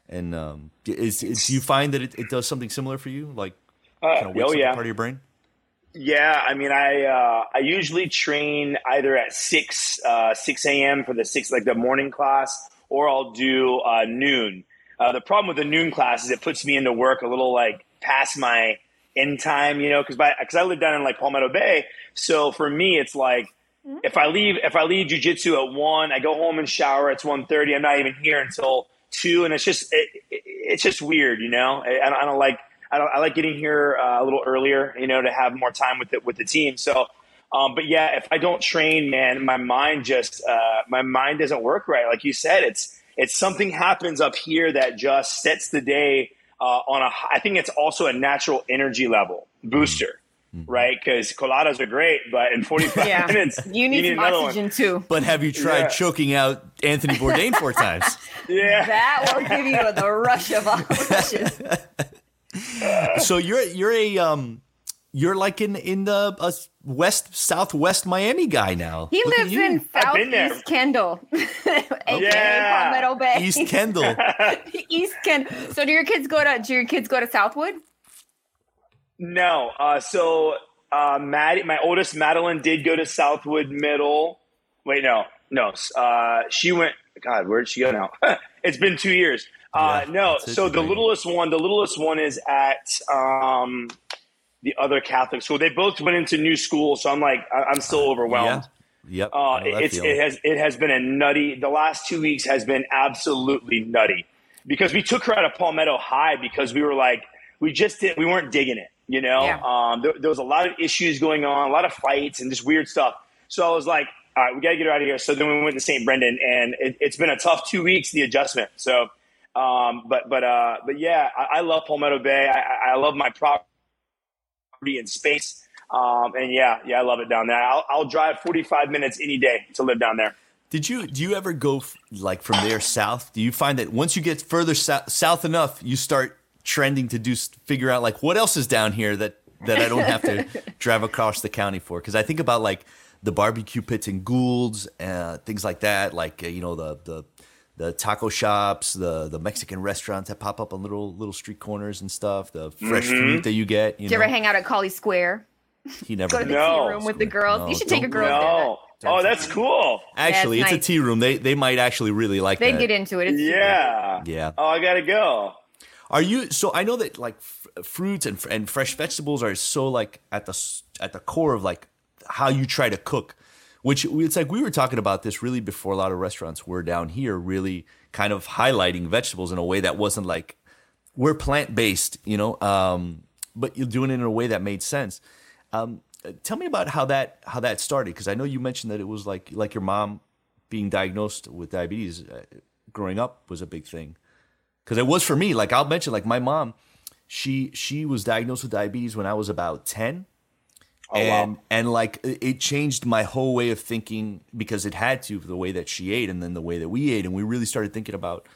S1: and um, is, is do you find that it, it does something similar for you? Like, kind of wakes
S3: oh,
S1: up a
S3: yeah.
S1: part of your brain.
S3: Yeah, I mean, I uh, I usually train either at six uh, six a.m. for the six like the morning class, or I'll do uh, noon. Uh, the problem with the noon class is it puts me into work a little like past my end time, you know, because because I live down in like Palmetto Bay, so for me it's like if I leave if I leave jujitsu at one, I go home and shower. It's 1.30. I'm not even here until two, and it's just it, it, it's just weird, you know. I, I I don't like I, don't, I like getting here uh, a little earlier, you know, to have more time with the, with the team. So, um, but yeah, if I don't train, man, my mind just uh, my mind doesn't work right. Like you said, it's it's something happens up here that just sets the day uh, on a. I think it's also a natural energy level booster. Right, because coladas are great, but in 45 [LAUGHS]
S2: yeah.
S3: minutes,
S2: you need, some
S3: another one.
S2: oxygen too.
S1: But have you tried
S3: Yeah.
S1: choking out Anthony Bourdain four [LAUGHS] times?
S3: Yeah,
S2: That will give you the rush of [LAUGHS] oxygen.
S1: So you're you're a um you're like in in the uh, west southwest Miami guy now.
S2: He
S1: Look
S2: lives
S1: you.
S2: in
S3: I've been there.
S2: Southeast Kendall, [LAUGHS] aka
S3: Yeah.
S2: Palmetto Bay.
S1: East Kendall. [LAUGHS]
S2: East Kendall. So do your kids go to do your kids go to Southwood?
S3: No. Uh, so uh, Maddie, my oldest Madeline did go to Southwood Middle. Wait, no, no. Uh, she went. God, where did she go now? [LAUGHS] it's been two years. Uh,
S1: Yeah,
S3: no. So the
S1: right.
S3: littlest one, the littlest one is at um, the other Catholic school. They both went into new school, so I'm like, I- I'm still overwhelmed.
S1: Yeah. Yep.
S3: Uh,
S1: I know that
S3: it's, it has it has been a nutty. The last two weeks has been absolutely nutty because we took her out of Palmetto High because we were like we just didn't, we weren't digging it. You know,
S2: Yeah.
S3: um, there, there was a lot of issues going on, a lot of fights and just weird stuff. So I was like, all right, we got to get her out of here. So then we went to St. Brendan, and it, it's been a tough two weeks the adjustment. So, um, but but uh, but yeah, I, I love Palmetto Bay. I, I- love my property and space. Um, and yeah, yeah, I love it down there. I'll, I'll drive 45 minutes any day to live down there.
S1: Did you do you ever go f- like from there south? Do you find that once you get further sou- south enough, you start trending to do figure out like what else is down here that that I don't have to [LAUGHS] drive across the county for? Because I think about like the barbecue pits and Goulds, uh, things like that, like uh, you know the the the taco shops, the the Mexican restaurants that pop up on little little street corners and stuff, the fresh mm-hmm. fruit that you get. You
S2: Did you
S1: know,
S2: ever hang out at Cauley Square?
S1: he never
S2: Go to the.
S3: No.
S2: tea room with the girls.
S1: No,
S2: you should take a
S1: don't-
S2: girl there.
S3: No. Oh, that's cool.
S1: Actually,
S2: Yeah,
S1: it's,
S2: it's
S1: a tea room. They they might actually really like
S2: They'd
S1: that.
S2: get into it. It's
S3: Yeah.
S1: Yeah.
S3: Oh, I gotta go.
S1: Are you so? I know that like f- fruits and, and fresh vegetables are so like at the s- at the core of like how you try to cook. Which it's like we were talking about this really before a lot of restaurants were down here, really kind of highlighting vegetables in a way that wasn't like we're plant based, you know, um, but you're doing it in a way that made sense. Um, tell me about how that how that started because I know you mentioned that it was like like your mom being diagnosed with diabetes uh, growing up was a big thing because it was for me. Like I'll mention, like my mom, she she was diagnosed with diabetes when I was about ten,
S3: Oh,
S1: and and like it changed my whole way of thinking because it had to the way that she ate and then the way that we ate, and we really started thinking about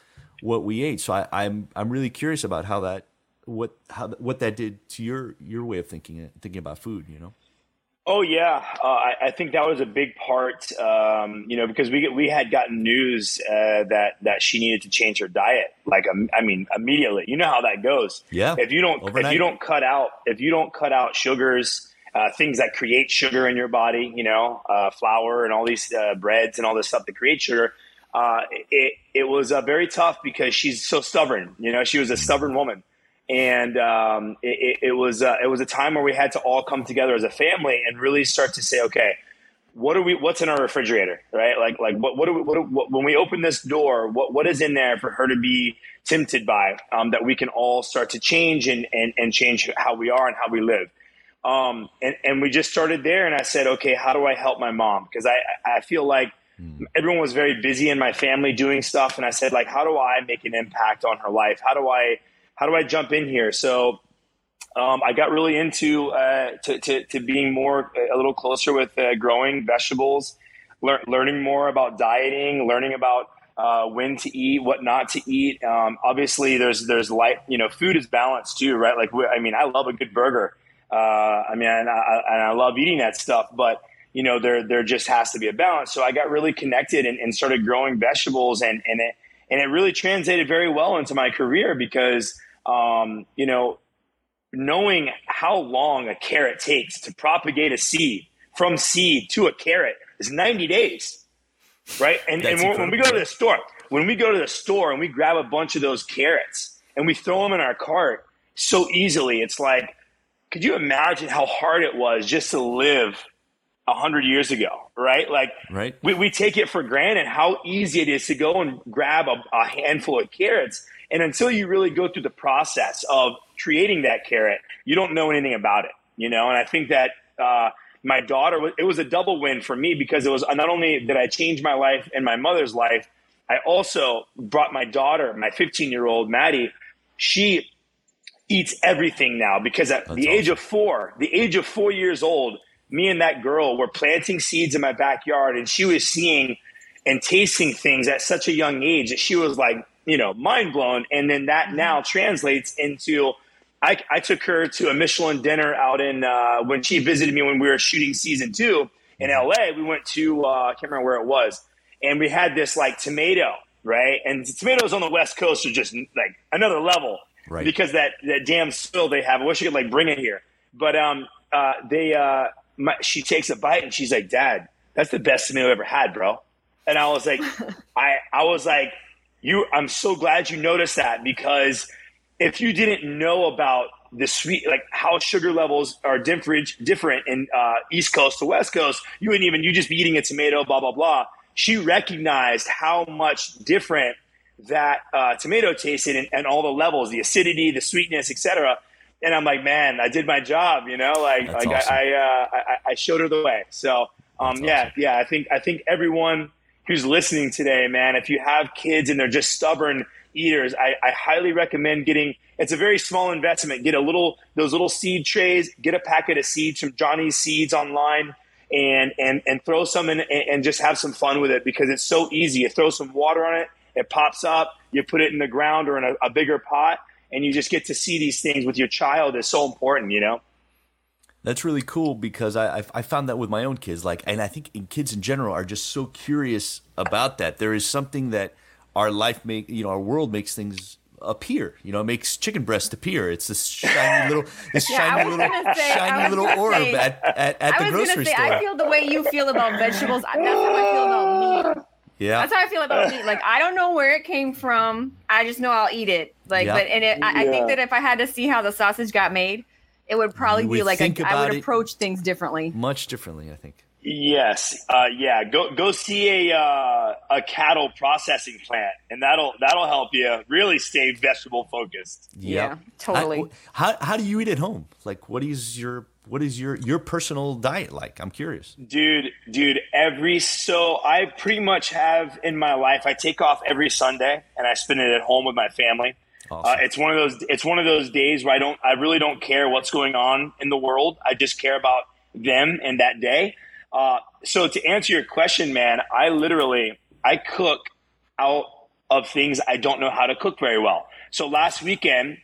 S1: what we ate. So I, I'm I'm really curious about how that what how what that did to your your way of thinking thinking about food. You know.
S3: Oh yeah, uh, I, I think that was a big part. Um, you know, because we we had gotten news uh, that that she needed to change her diet. Like, um, I mean, immediately. You know how that goes.
S1: Yeah,
S3: If you don't, if you don't cut out, if you don't cut out sugars, uh, things that create sugar in your body, you know, uh, flour and all these uh, breads and all this stuff that create sugar. Uh, it it was uh, very tough because she's so stubborn. You know, she was a stubborn woman, and um, it, it, was uh, it was a time where we had to all come together as a family and really start to say, okay, what are we? What's in our refrigerator, right? Like like what what, we, what, what when we open this door, what what is in there for her to be tempted by um, that we can all start to change and, and and change how we are and how we live. Um, and, and we just started there, and I said, okay, how do I help my mom? Because I I feel like mm. everyone was very busy in my family doing stuff, and I said, like, how do I make an impact on her life? How do I how do I jump in here? So um, I got really into uh, to, to, to, being more a little closer with uh, growing vegetables, lear- learning more about dieting, learning about uh, when to eat, what not to eat. Um, obviously, there's there's light. You know, food is balanced too, right? Like, I mean, I love a good burger. Uh, I mean, and I, and I love eating that stuff, but you know, there there just has to be a balance. So I got really connected and, and started growing vegetables, and and it and it really translated very well into my career because um, you know, knowing how long a carrot takes to propagate a seed from seed to a carrot is 90 days, right? And, and when, when we go to the store, when we go to the store and we grab a bunch of those carrots and we throw them in our cart so easily, it's like, could you imagine how hard it was just to live a hundred years ago, right? Like,
S1: right.
S3: We, we take it for granted how easy it is to go and grab a, a handful of carrots and until you really go through the process of creating that carrot, you don't know anything about it, you know? And I think that, uh, my daughter, it was a double win for me because it was not only did I change my life and my mother's life, I also brought my daughter, my 15 year old Maddie, she eats everything now because at That's the awesome. age of four, the age of four years old, me and that girl were planting seeds in my backyard and she was seeing and tasting things at such a young age that she was like, you know, mind blown. And then that mm-hmm. now translates into I, I took her to a Michelin dinner out in uh, when she visited me when we were shooting season two in mm-hmm. LA. We went to uh, I can't remember where it was, and we had this like tomato, right? And tomatoes on the West Coast are just like another level, right? Because that that damn spill they have. I wish I could like bring it here, but um, uh, they uh, my, she takes a bite and she's like, "Dad, that's the best tomato I've ever had, bro." And I was like, [LAUGHS] I I was like you i'm so glad you noticed that because if you didn't know about the sweet like how sugar levels are different different in uh, east coast to west coast you wouldn't even you just be eating a tomato blah blah blah she recognized how much different that uh, tomato tasted and, and, all the levels the acidity the sweetness etc and i'm like man i did my job you know like That's like awesome. I, I, uh, I, I showed her the way so um, yeah awesome. yeah i think i think everyone who's listening today, man, if you have kids and they're just stubborn eaters, I, I highly recommend getting. It's a very small investment. Get a little those little seed trays. Get a packet of seeds from Johnny's Seeds online, and and and throw some in and just have some fun with it because it's so easy. You throw some water on it, it pops up. You put it in the ground or in a, a bigger pot, and you just get to see these things with your child. is so important, you know.
S1: That's really cool because I I found that with my own kids, like, and I think kids in general are just so curious about that. There is something that our life make, you know, our world makes things appear. You know, it makes chicken breast appear. It's this shiny [LAUGHS] little, this yeah, shiny little, say, shiny little orb say, at, at, at the grocery say, store.
S2: I feel the way you feel about vegetables. That's how I feel about meat. Yeah, that's how I feel about meat. Like I don't know where it came from. I just know I'll eat it. Like, but and it, I, I think that if I had to see how the sausage got made, it would probably be like a, I would approach things differently.
S1: Much differently, I think.
S3: Yes, uh, yeah. Go go see a uh, a cattle processing plant, and that'll that'll help you really stay vegetable focused.
S2: Yep. Yeah, totally.
S1: How, how how do you eat at home? Like, what is your what is your your personal diet like? I'm curious,
S3: dude. Dude, every so I pretty much have in my life. I take off every Sunday, and I spend it at home with my family. Awesome. Uh, it's one of those. It's one of those days where I don't. I really don't care what's going on in the world. I just care about them and that day. Uh, so to answer your question, man, I literally I cook out of things I don't know how to cook very well. So last weekend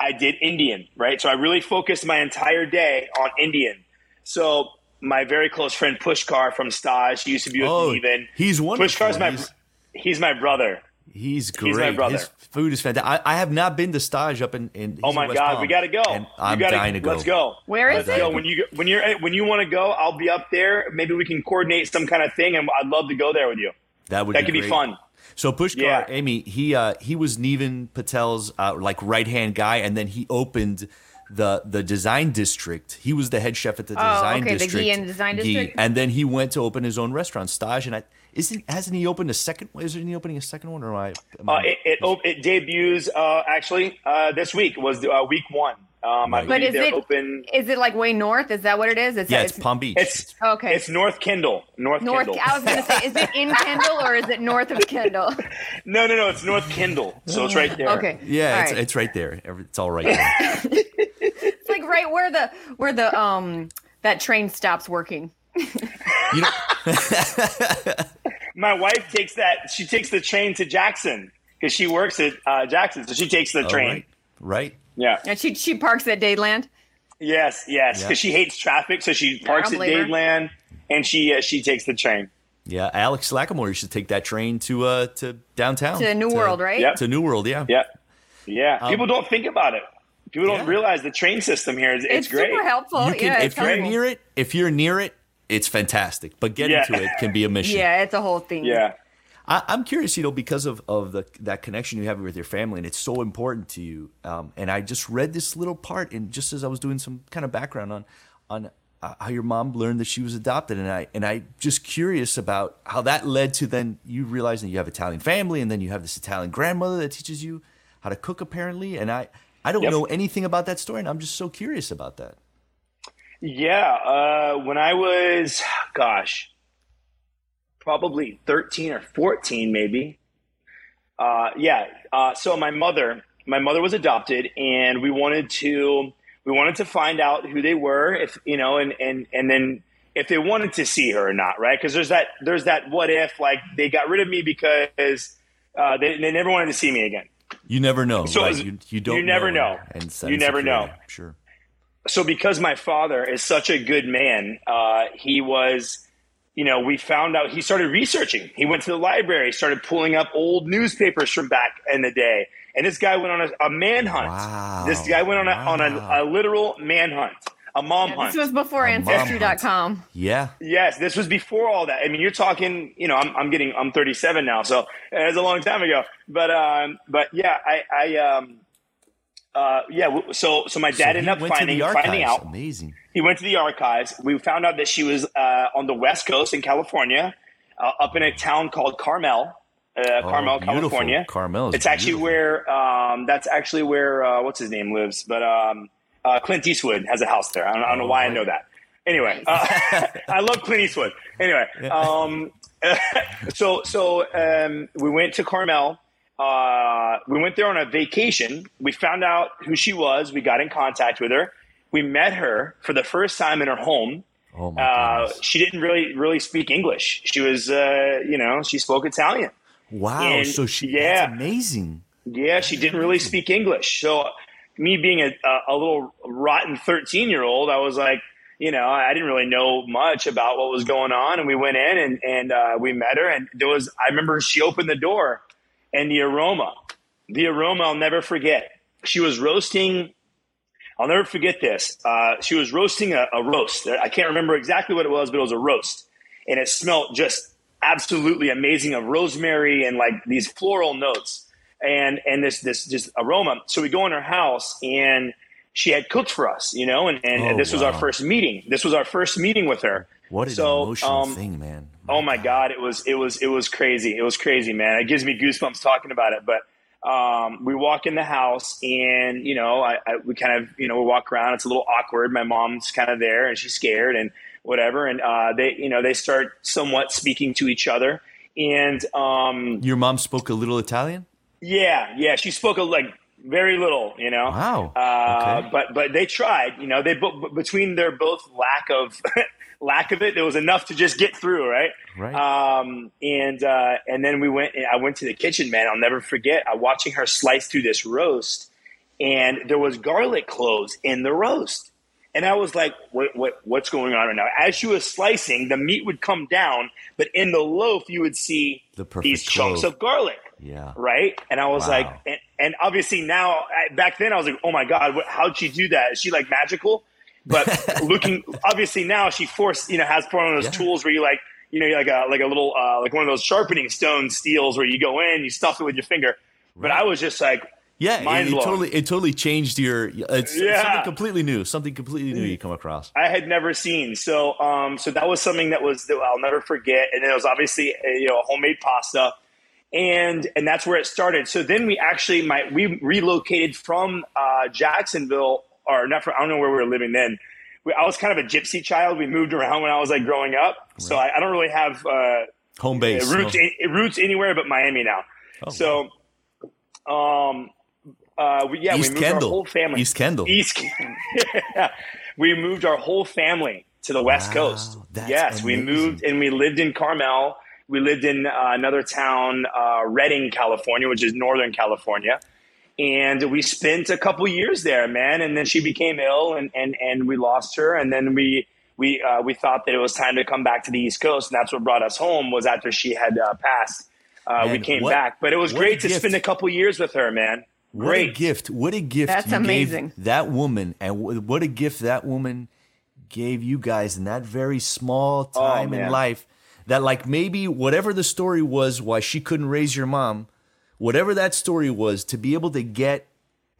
S3: I did Indian, right? So I really focused my entire day on Indian. So my very close friend Pushkar from Stage, he used to be with
S1: oh,
S3: me even.
S1: He's wonderful.
S3: Pushkar's my he's, he's my brother.
S1: He's great. He's my brother. His food is fantastic. I, I have not been to Stage up in. in
S3: oh my
S1: in
S3: God,
S1: Palm,
S3: we got to go.
S1: I'm
S3: gotta,
S1: dying to go.
S3: Let's go.
S2: Where is
S3: let's
S2: it?
S3: Go. When you when you're when you want to go, I'll be up there. Maybe we can coordinate some kind of thing, and I'd love to go there with you.
S1: That would
S3: that could
S1: be
S3: fun.
S1: So Pushkar,
S3: Yeah.
S1: Amy, he uh, he was Niven Patel's uh, like right hand guy, and then he opened the the design district. He was the head chef at the
S2: Oh,
S1: design
S2: okay,
S1: district.
S2: The design
S1: Guy.
S2: district?
S1: and then he went to open his own restaurant, Stage. And I isn't hasn't he opened a second? one? Isn't he opening a second one? Or am I? am
S3: Uh,
S1: I-
S3: it, it, op- it debuts uh, actually uh, this week was uh, week one. Um, I
S1: Right.
S2: But is it
S3: open.
S2: is it like way north? Is that what it is? It's,
S1: yeah, it's, Palm Beach.
S3: It's
S2: Okay.
S3: It's North Kendall. North,
S2: north.
S3: Kendall.
S2: I was gonna say, is it in Kendall or is it north of Kendall? [LAUGHS]
S3: no, no, no. It's North Kendall. So it's right there.
S2: Okay.
S1: yeah, it's,
S2: right.
S1: it's right there. It's all right there. [LAUGHS]
S2: It's like right where the where the um that train stops working.
S1: You know,
S3: My wife takes that. She takes the train to Jackson because she works at uh, Jackson, so she takes the
S1: all
S3: train.
S1: right, right.
S3: Yeah.
S2: And she she parks at Dadeland.
S3: Yes. Yes.
S1: Yeah.
S3: Because she hates traffic, so she parks
S2: don't
S3: at
S2: blame.
S3: Dadeland, and she uh, she takes the train.
S1: Yeah, Alex Slackamore, you should take that train to uh to downtown
S2: To New World, right?
S3: Yeah,
S1: To New World, yeah.
S3: Yeah. Yeah.
S1: Um,
S3: People don't think about it. People don't realize the train system here is it's,
S2: It's,
S3: great.
S2: super helpful.
S1: You can,
S2: yeah,
S1: if
S2: it's
S1: you're
S2: helpful.
S1: near it, if you're near it, it's fantastic. But getting
S3: Yeah.
S1: to it can be a mission.
S2: Yeah, it's a whole thing.
S3: Yeah.
S1: I, I'm curious, you know, because of, of the that connection you have with your family, and it's so important to you. Um, and I just read this little part, and just as I was doing some kind of background on on uh, how your mom learned that she was adopted, and I and I just curious about how that led to then you realizing you have Italian family, and then you have this Italian grandmother that teaches you how to cook, apparently. And I I don't
S3: Yep.
S1: know anything about that story, and I'm just so curious about that.
S3: Yeah. Uh, when I was, gosh, probably 13 or 14, maybe. Uh, yeah. Uh, so my mother, my mother was adopted, and we wanted to, we wanted to find out who they were, if you know, and and and then if they wanted to see her or not, right? Because there's that, there's that what if, like they got rid of me because uh, they they never wanted to see me again.
S1: You never know,
S3: So
S1: right?
S3: is-
S1: You, you don't.
S3: you never know.
S1: And
S3: You never know.
S1: Sure.
S3: So because my father is such a good man, uh, he was, you know, we found out he started researching. He went to the library, started pulling up old newspapers from back in the day, and this guy went on a, a manhunt.
S1: Wow.
S3: This guy went on a on
S1: Wow.
S3: a, a literal manhunt, a mom
S2: Yeah,
S3: hunt.
S2: this was before
S1: A mom
S2: Ancestry.com.
S1: Yeah.
S3: Yes, this was before all that. I mean, you're talking, you know, I'm, I'm getting, I'm 37 now, so it's a long time ago. But, um, but yeah, I, I, um, uh, yeah. So, so my dad
S1: he
S3: ended up finding, finding out.
S1: Amazing.
S3: He went to the archives. We found out that she was uh, on the West Coast in California, uh, up in a town called Carmel, uh, Carmel,
S1: Oh.
S3: California.
S1: Carmel is
S3: It's actually
S1: beautiful.
S3: where um, that's actually where uh, what's his name lives, but um, uh, Clint Eastwood has a house there. I don't, I don't know
S1: Oh,
S3: why I know that. Anyway, uh, [LAUGHS] I love Clint Eastwood. Anyway, um, [LAUGHS] so so um, we went to Carmel. Uh, we went there on a vacation. We found out who she was. We got in contact with her. We met her for the first time in her home.
S1: Oh my
S3: Uh, she didn't really really speak English. She was, uh, you know, she spoke Italian.
S1: Wow.
S3: and-
S1: so she
S3: yeah.
S1: amazing.
S3: Yeah, she didn't really speak English. So, me being a, a, little rotten 13 year old, I was like, you know, I didn't really know much about what was going on. And we went in and, and uh, we met her. And there was, I remember she opened the door and the aroma, the aroma, I'll never forget. She was roasting, I'll never forget this. Uh, she was roasting a, a roast. I can't remember exactly what it was, but it was a roast. And it smelled just absolutely amazing of rosemary and like these floral notes and and this this just aroma. So we go in her house and she had cooked for us, you know, and, and
S1: Oh,
S3: this was our first meeting. This was our first meeting with her.
S1: What an
S3: So,
S1: emotional
S3: um,
S1: thing, man.
S3: Oh my God, it was it was it was crazy. It was crazy, man. It gives me goosebumps talking about it. But um, we walk in the house, and you know, I, I we kind of you know we walk around. It's a little awkward. My mom's kind of there, and she's scared and whatever. And uh, they you know they start somewhat speaking to each other. And um,
S1: Your mom spoke a little Italian?
S3: yeah, yeah, she spoke a, like very little, you know.
S1: Wow.
S3: Uh,
S1: Okay.
S3: But but they tried, you know. They between their both lack of [LAUGHS] lack of it, there was enough to just get through, right?
S1: Right.
S3: Um, and uh, and then we went. I went to the kitchen, man. I'll never forget. I watching her slice through this roast, and there was garlic cloves in the roast. And I was like, what, what, what's going on right now? As she was slicing, the meat would come down, but in the loaf, you would see
S1: The
S3: these chunks
S1: clove.
S3: of garlic
S1: yeah.
S3: right? And I was
S1: Wow.
S3: like, and, and obviously now, back then, I was like, oh my god, what, how'd she do that? Is she like magical? But [LAUGHS] looking, obviously now she forced, you know, has put on those
S1: Yeah.
S3: tools where you like, you know, like a like a little uh, like one of those sharpening stone steels where you go in, you stuff it with your finger. But I was just like,
S1: Yeah,
S3: mind
S1: it, it totally it totally changed your. It's
S3: Yeah.
S1: something completely new. Something completely new you come across.
S3: I had never seen. So, um, so that was something that was that I'll never forget. And then it was obviously a, you know homemade pasta, and and that's where it started. So then we actually my we relocated from uh, Jacksonville, or not from I don't know where we were living then. We, I was kind of a gypsy child. We moved around when I was like growing up, so I, I don't really have uh,
S1: Home base.
S3: roots
S1: no?
S3: in, roots anywhere but Miami now.
S1: Oh,
S3: so, um, uh, we, yeah,
S1: East
S3: we moved
S1: Kendall.
S3: our whole family.
S1: East Kendall.
S3: East. [LAUGHS] yeah. We moved our whole family to the West
S1: Wow,
S3: Coast. yes, we moved and we lived in Carmel. We lived in uh, another town, uh, Redding, California, which is Northern California. And we spent a couple years there, man. And then she became ill, and, and, and we lost her. And then we we uh, we thought that it was time to come back to the East Coast, and that's what brought us home. Was after she had uh, passed, uh, we came
S1: what-
S3: back. But it was great to
S1: gift.
S3: spend a couple years with her, man.
S1: What a
S3: Great.
S1: gift! What a gift!
S2: That's
S1: you gave
S2: amazing.
S1: that woman, and what a gift that woman gave you guys in that very small time in
S3: Oh, man.
S1: life. That like maybe whatever the story was, why she couldn't raise your mom, whatever that story was, to be able to get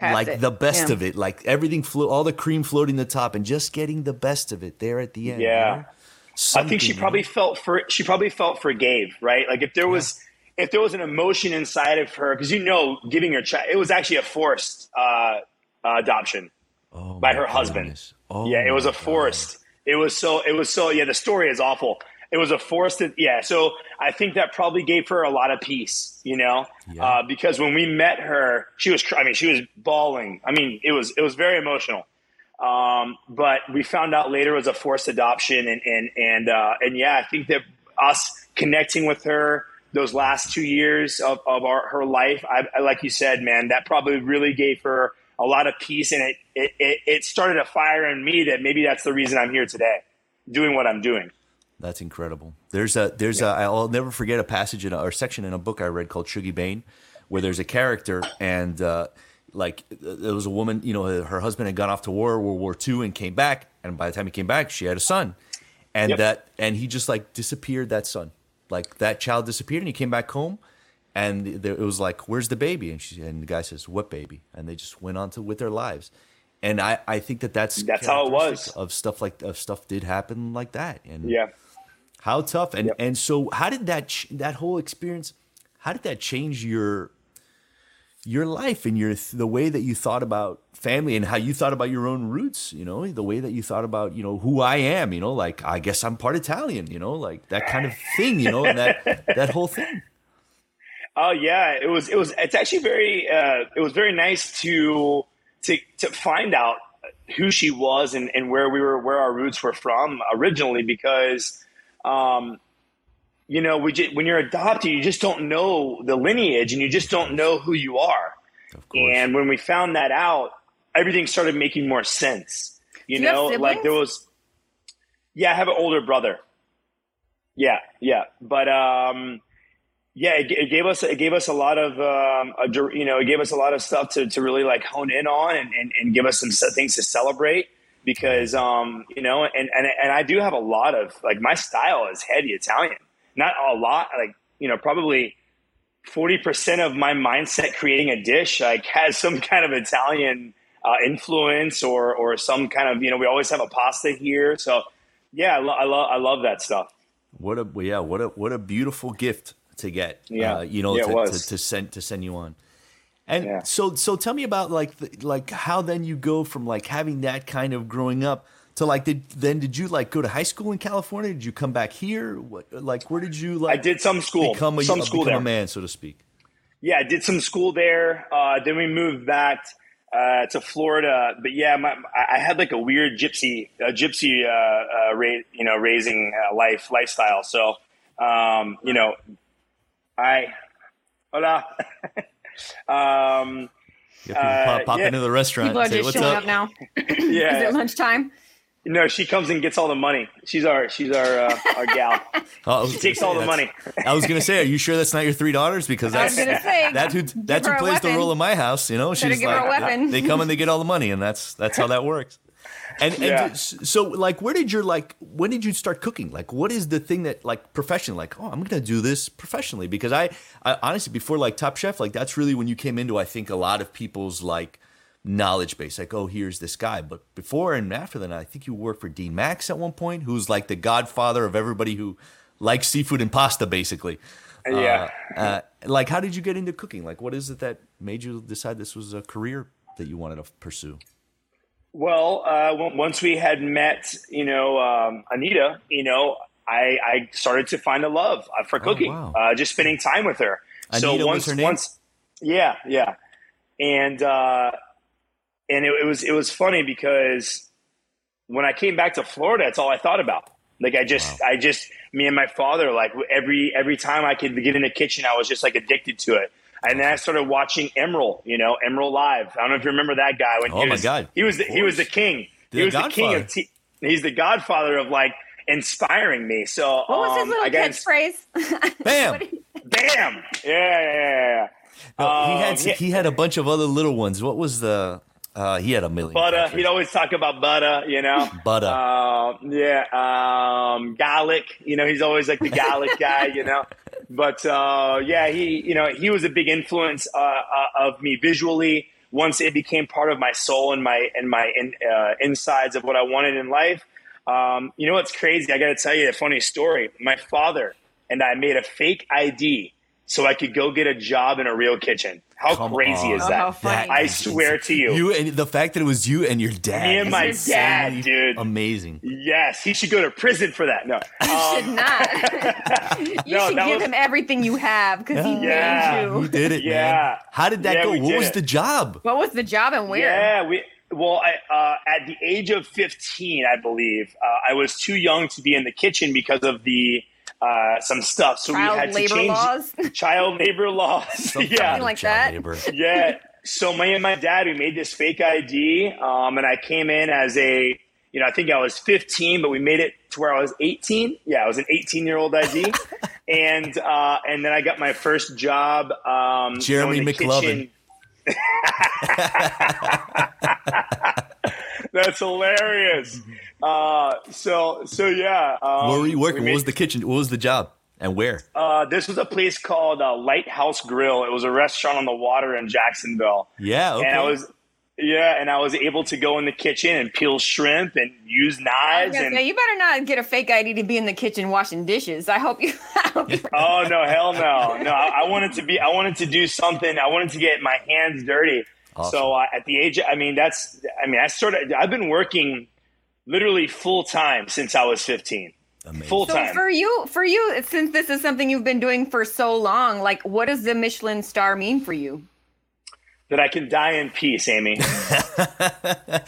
S2: Past
S1: like
S2: it.
S1: the best
S2: Yeah.
S1: of it, like everything flew, all the cream floating the top, and just getting the best of it there at the end.
S3: Yeah.
S1: know?
S3: I think she probably felt for she probably felt forgave, right? Like if there was if there was an emotion inside of her, because you know, giving her child, it was actually a forced uh, adoption
S1: Oh,
S3: by
S1: my
S3: her husband.
S1: Oh,
S3: yeah, it was a forced. It was so. It was so. Yeah, the story is awful. It was a forced. Yeah, so I think that probably gave her a lot of peace. You know,
S1: Yeah.
S3: uh, because when we met her, she was. I mean, she was bawling. I mean, it was. It was very emotional. Um, but we found out later it was a forced adoption, and and and uh, and yeah, I think that us connecting with her those last two years of, of our, her life, I, I, like you said, man, that probably really gave her a lot of peace, and it it it started a fire in me that maybe that's the reason I'm here today, doing what I'm doing.
S1: That's incredible. There's a there's a I'll never forget a passage in a, or section in a book I read called Shuggie Bain, where there's a character and uh, like there was a woman, you know, her, her husband had gone off to war, World War II, and came back, and by the time he came back, she had a son, and
S3: Yep.
S1: that and he just like disappeared. That son, like that child disappeared, and he came back home. And there, it was like, "Where's the baby?" And she and the guy says, "What baby?" And they just went on to with their lives. And I, I think that that's
S3: That's how it was.
S1: of stuff like of stuff did happen like that. And
S3: Yeah.
S1: How tough and
S3: Yep.
S1: and so how did that ch- that whole experience? How did that change your your life and your the way that you thought about family and how you thought about your own roots? You know, the way that you thought about you know who I am. You know, like I guess I'm part Italian. You know, like that kind of thing. You know, and that [LAUGHS] that whole thing.
S3: Oh yeah, it was. It was. It's actually very. Uh, it was very nice to to to find out who she was and, and where we were, where our roots were from originally, because, um, you know, we just, when you're adopted, you just don't know the lineage and you just don't know who you are.
S1: Of course.
S3: And when we found that out, everything started making more sense. You
S2: Do you
S3: know, like there was. Yeah, I have an older brother. Yeah, yeah, but um, yeah, it, it gave us it gave us a lot of um, a, you know it gave us a lot of stuff to, to really like hone in on and, and, and give us some things to celebrate because um, you know and, and and I do have a lot of like my style is heady Italian, not a lot like you know probably forty percent of my mindset creating a dish like [LAUGHS] has some kind of Italian uh, influence or or some kind of you know we always have a pasta here so yeah I, lo- I love I love that stuff.
S1: What a yeah, what a what a beautiful gift to get.
S3: Yeah.
S1: uh, you know,
S3: Yeah,
S1: to, to, to send to send you on. And
S3: Yeah.
S1: so so tell me about like the, like how then you go from like having that kind of growing up to like did then did you like go to high school in California? Did you come back here? What like where did you like
S3: I did some school,
S1: become a
S3: some
S1: uh,
S3: school
S1: become
S3: there.
S1: a man so to speak?
S3: yeah, I did some school there. Uh, then we moved back uh, to Florida. But yeah, my, I had like a weird gypsy, a gypsy, uh, uh, ra- you know, raising uh, life lifestyle. So, um, you know, I, hola. [LAUGHS] um,
S1: You have people
S3: Uh,
S1: pop, pop
S3: yeah.
S1: into the restaurant
S2: People are
S1: say,
S2: just
S1: "What's
S2: showing
S1: up?"
S2: up now. [CLEARS THROAT] [LAUGHS] Is
S3: yeah,
S2: it lunchtime?
S3: no, she comes and gets all the money. She's our, she's our, uh, our gal. [LAUGHS]
S1: Oh,
S3: She takes
S1: say,
S3: all the money.
S1: I was gonna say, are you sure that's not your three daughters? Because that's
S2: gonna say
S1: that's who that's who
S2: a
S1: plays the role in my house. You know, she's like they come and they get all the money, and that's that's how that [LAUGHS] works. And, and
S3: Yeah.
S1: so, like, where did your like? When did you start cooking? Like, what is the thing that like professionally? Like, oh, I'm gonna do this professionally because I, I honestly before like Top Chef, like that's really when you came into I think a lot of people's like knowledge base. Like, oh, here's this guy. But before and after that, I think you worked for Dean Max at one point, who's like the godfather of everybody who likes seafood and pasta, basically.
S3: Yeah.
S1: Uh, uh, like, how did you get into cooking? Like, what is it that made you decide this was a career that you wanted to pursue?
S3: Well, uh, w- once we had met, you know, um, Anita, you know, I, I started to find a love uh, for cooking,
S1: wow.
S3: uh, just spending time with her. so
S1: Anita was
S3: once,
S1: her name?
S3: once, yeah, yeah, and uh, and it, it was it was funny because when I came back to Florida, that's all I thought about. Like I just, I just, me and my father, like every every time I could get in the kitchen, I was just like addicted to it. And then I started watching Emeril, you know, Emeril Live. I don't know if you remember that guy. When
S1: Oh,
S3: he
S1: my
S3: was,
S1: God.
S3: he was the, he was the king.
S1: The
S3: he was the king of. T- he's the godfather of like inspiring me. So
S2: What was his
S3: um,
S2: little
S3: I got
S2: catchphrase? [LAUGHS]
S1: Bam!
S3: bam, yeah, yeah, yeah, yeah.
S1: No, he
S3: Um,
S1: had
S3: yeah.
S1: he had a bunch of other little ones. What was the? Uh, he had a million.
S3: Butter.
S1: catchphrases.
S3: He'd always talk about butter, you know.
S1: Butter.
S3: Uh, yeah. Um, garlic. You know, he's always like the garlic guy, you know. [LAUGHS] But uh, yeah, he, you know, he was a big influence uh, uh, of me visually. Once it became part of my soul and my and my in, uh, insides of what I wanted in life. Um, you know what's crazy? I got to tell you a funny story. My father and I made a fake ID so I could go get a job in a real kitchen. How
S1: Come
S3: crazy
S1: on.
S3: is
S2: Oh,
S3: that? I
S1: is
S3: swear to you.
S1: You and the fact that it was you and your dad.
S3: Me and my dad, dude.
S1: Amazing.
S3: Yes, he should go to prison for that. No.
S2: You should
S3: Um,
S2: not. [LAUGHS] you
S3: No,
S2: should give
S3: was-
S2: him everything you have because he
S3: Yeah.
S2: made
S1: You
S2: you.
S1: did it, man.
S3: Yeah.
S1: How did that
S3: Yeah,
S1: go? What was
S3: it.
S1: the job?
S2: What was the job and where?
S3: yeah, we. Well, I, uh, at the age of 15, I believe, uh, I was too young to be in the kitchen because of the uh, some stuff. So we
S2: Child
S3: had to
S2: labor
S3: change
S2: laws. [LAUGHS]
S3: child labor laws.
S1: Some [LAUGHS]
S3: yeah,
S2: like
S1: child
S2: that.
S1: labor.
S3: yeah. So me and my dad, we made this fake ID, um, and I came in as a, you know, I think I was 15, but we made it to where I was 18. Yeah, I was an 18 year old ID, [LAUGHS] and uh, and then I got my first job. Um,
S1: Jeremy
S3: you know, in the
S1: McLovin.
S3: Kitchen. That's hilarious. Uh, so so yeah. Um,
S1: Where were you
S3: we
S1: working? What was the kitchen? What was the job? And where?
S3: uh, this was a place called uh, Lighthouse Grill. It was a restaurant on the water in Jacksonville.
S1: Yeah, okay.
S3: and I was yeah, and I was able to go in the kitchen and peel shrimp and use knives
S2: gonna
S3: and
S2: say, you better not get a fake ID to be in the kitchen washing dishes. I hope you. [LAUGHS] I hope you [LAUGHS]
S3: oh no, hell no, no! I, I wanted to be, I wanted to do something. I wanted to get my hands dirty.
S1: Awesome.
S3: So uh, at the age, I mean, that's, I mean, I started. I've been working literally full time since I was fifteen.
S1: Amazing.
S3: Full
S2: So
S3: time.
S2: for you, for you, since this is something you've been doing for so long, like what does the Michelin star mean for you?
S3: that I can die in peace, Amy, [LAUGHS]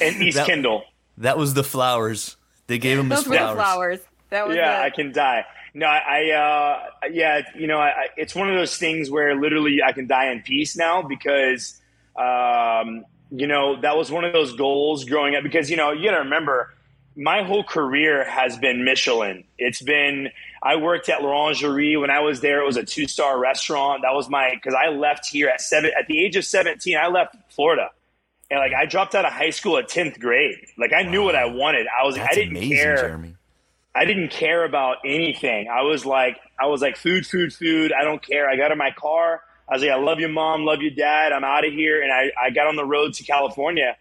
S3: and East
S1: That-
S3: Kendall.
S1: That was the flowers. They gave him his
S2: Those were the
S1: flowers.
S2: flowers. That was
S3: yeah,
S2: the,
S3: I can die. No, I, I uh, yeah, you know, I, I, it's one of those things where literally I can die in peace now because, um, you know, that was one of those goals growing up. Because you know, you got to remember, my whole career has been Michelin. It's been I worked at L'Orangerie when I was there. It was a two star restaurant. That was my because I left here at seven at the age of seventeen. I left Florida. And like I dropped out of high school at tenth grade. Like I knew what I wanted. I was
S1: That's
S3: I didn't
S1: amazing,
S3: care.
S1: Jeremy.
S3: I didn't care about anything. I was like, I was like, food, food, food. I don't care. I got in my car. I was like, I love you, mom, love you, dad. I'm out of here, and I, I got on the road to California,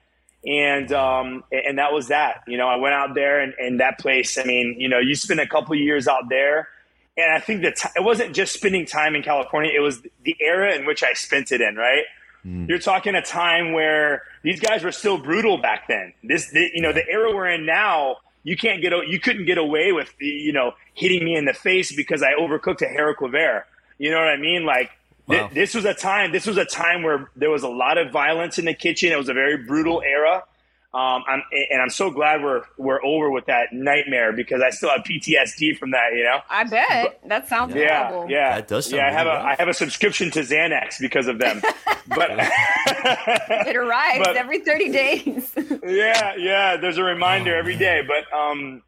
S3: and um, and that was that. You know, I went out there, and, and that place. I mean, you know, you spend a couple years out there, and I think that t- it wasn't just spending time in California. It was the era in which I spent it in. Right. You're talking a time where these guys were still brutal back then. This, the, you know, the era we're in now, you can't get, you couldn't get away with, you know, hitting me in the face because I overcooked a haricot vert. You know what I mean? Like,
S1: Wow.
S3: this was a time. This was a time where there was a lot of violence in the kitchen. It was a very brutal era. Um, I'm, and I'm so glad we're we're over with that nightmare because I still have PTSD from that. You know.
S2: I bet that sounds
S3: Yeah,
S2: horrible.
S3: yeah,
S1: That does sound
S3: yeah. I have
S1: really
S3: a
S1: rough.
S3: I have a subscription to Xanax because of them. [LAUGHS] but [LAUGHS]
S2: It arrives
S3: But-
S2: every thirty days.
S3: yeah, yeah. There's a reminder
S1: Oh,
S3: every day, but um,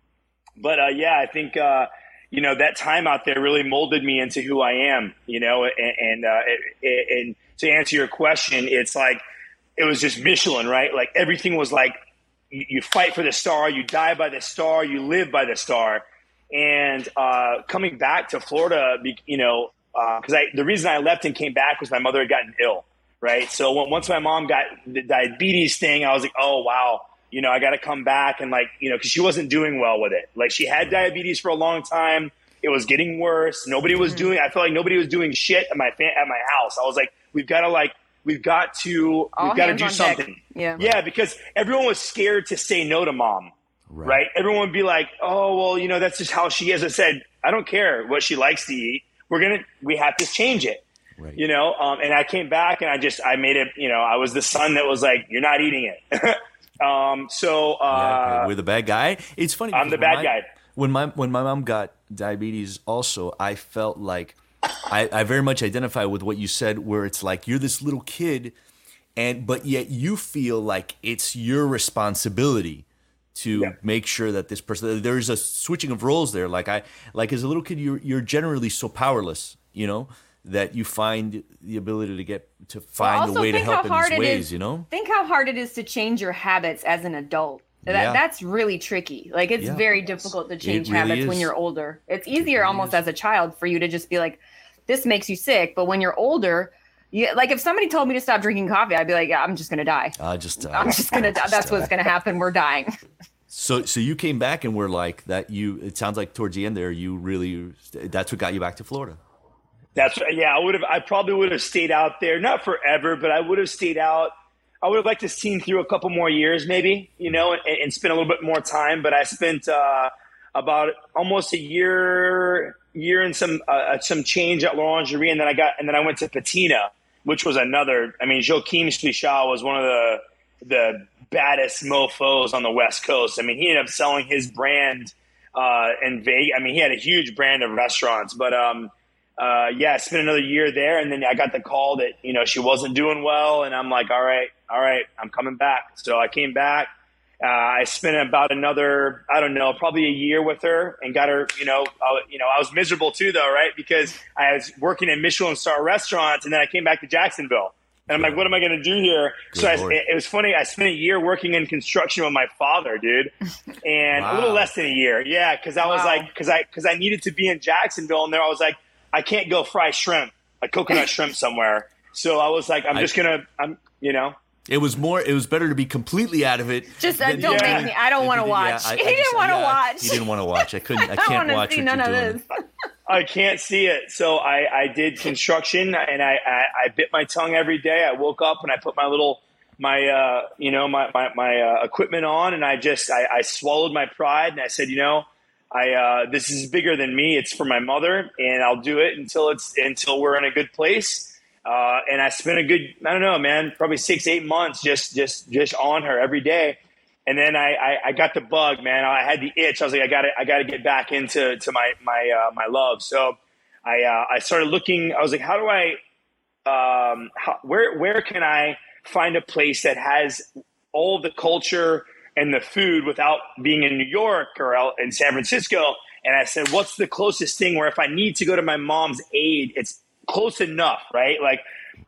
S3: but uh, yeah, I think uh, you know that time out there really molded me into who I am. You know, and and, uh, and to answer your question, it's like it was just Michelin, right? Like everything was like you, fight for the star, you die by the star, you live by the star. And uh, coming back to Florida, you know, because uh, I the reason I left and came back was my mother had gotten ill, right? So once my mom got the diabetes thing, I was like, oh wow, you know, I got to come back and like, you know, because she wasn't doing well with it. Like she had diabetes for a long time. It was getting worse. Nobody was mm-hmm. doing. I felt like nobody was doing shit at my at my house. I was like, we've got to like, we've got to, All we've got to do something. Deck.
S2: Yeah,
S3: yeah, because everyone was scared to say no to mom. Right. right. Everyone would be like, oh well, you know, that's just how she is. I said, I don't care what she likes to eat. We're gonna, we have to change it. Right. You know, um, and I came back and I just I made it. You know, I was the son that was like, "You're not eating it." [LAUGHS] Um, so uh,
S1: yeah, we're the bad guy. It's funny.
S3: I'm the bad
S1: my,
S3: guy.
S1: When my when my mom got diabetes, also I felt like I, I very much identify with what you said, where it's like you're this little kid, and but yet you feel like it's your responsibility to yeah. make sure that this person there's a switching of roles there. Like I like as a little kid, you're you're generally so powerless, you know that you find the ability to get to find well, a way to help in these ways,
S2: is,
S1: you know?
S2: Think how hard it is to change your habits as an adult. That, yeah. That's really tricky. Like it's yeah. very difficult to change really habits is. when you're older. It's easier it really almost is. as a child for you to just be like, this makes you sick. But when you're older, you, like if somebody told me to stop drinking coffee, I'd be like, yeah, I'm just gonna die.
S1: I just,
S2: uh, I'm just gonna [LAUGHS] die. That's what's gonna happen. We're dying. [LAUGHS]
S1: So, so you came back and were like that. You, it sounds like towards the end there, you really, that's what got you back to Florida.
S3: That's right. yeah. I would have. I probably would have stayed out there, not forever, but I would have stayed out. I would have liked to seen through a couple more years, maybe you know, and, and spend a little bit more time. But I spent uh, about almost a year, year and some uh, some change at L'Orangerie, and then I got and then I went to Patina, which was another. I mean, Joachim Splichal was one of the the baddest mofo's on the West Coast. I mean, he ended up selling his brand uh, in Vegas. I mean, he had a huge brand of restaurants, but um, uh, yeah, spent another year there, and then I got the call that you know she wasn't doing well, and I'm like, all right, all right, I'm coming back. So I came back. Uh, I spent about another, I don't know, probably a year with her, and got her. You know, uh, you know, I was miserable too, though, right? Because I was working in Michelin star restaurants, and then I came back to Jacksonville. And I'm like, what am I going to do here? Good so I, it was funny. I spent a year working in construction with my father, dude, [LAUGHS] and wow. a little less than a year. Yeah, because I was wow. like, because I because I needed to be in Jacksonville, and there I was like, I can't go fry shrimp, a coconut [LAUGHS] shrimp somewhere. So I was like, I'm just gonna, I'm, you know.
S1: It was more. It was better to be completely out of it.
S2: Just uh, don't yeah. make me. I don't want to watch. Yeah, I, he I didn't want to yeah, watch.
S1: He didn't want to watch. I [LAUGHS] couldn't. I can't watch see none of this.
S3: I can't see it. So I, I did construction, and I, I, I, bit my tongue every day. I woke up and I put my little my uh, you know my my, my uh, equipment on, and I just I, I swallowed my pride, and I said, you know, I uh, this is bigger than me. It's for my mother, and I'll do it until it's until we're in a good place. Uh, and I spent a good I don't know, man, probably six eight months just just just on her every day. And then I, I, I got the bug, man. I had the itch. I was like, I got to I got to get back into to my my uh, my love. So I uh, I started looking. I was like, how do I um, how, where where can I find a place that has all the culture and the food without being in New York or in San Francisco. And I said, what's the closest thing where if I need to go to my mom's aid, it's close enough, right? Like,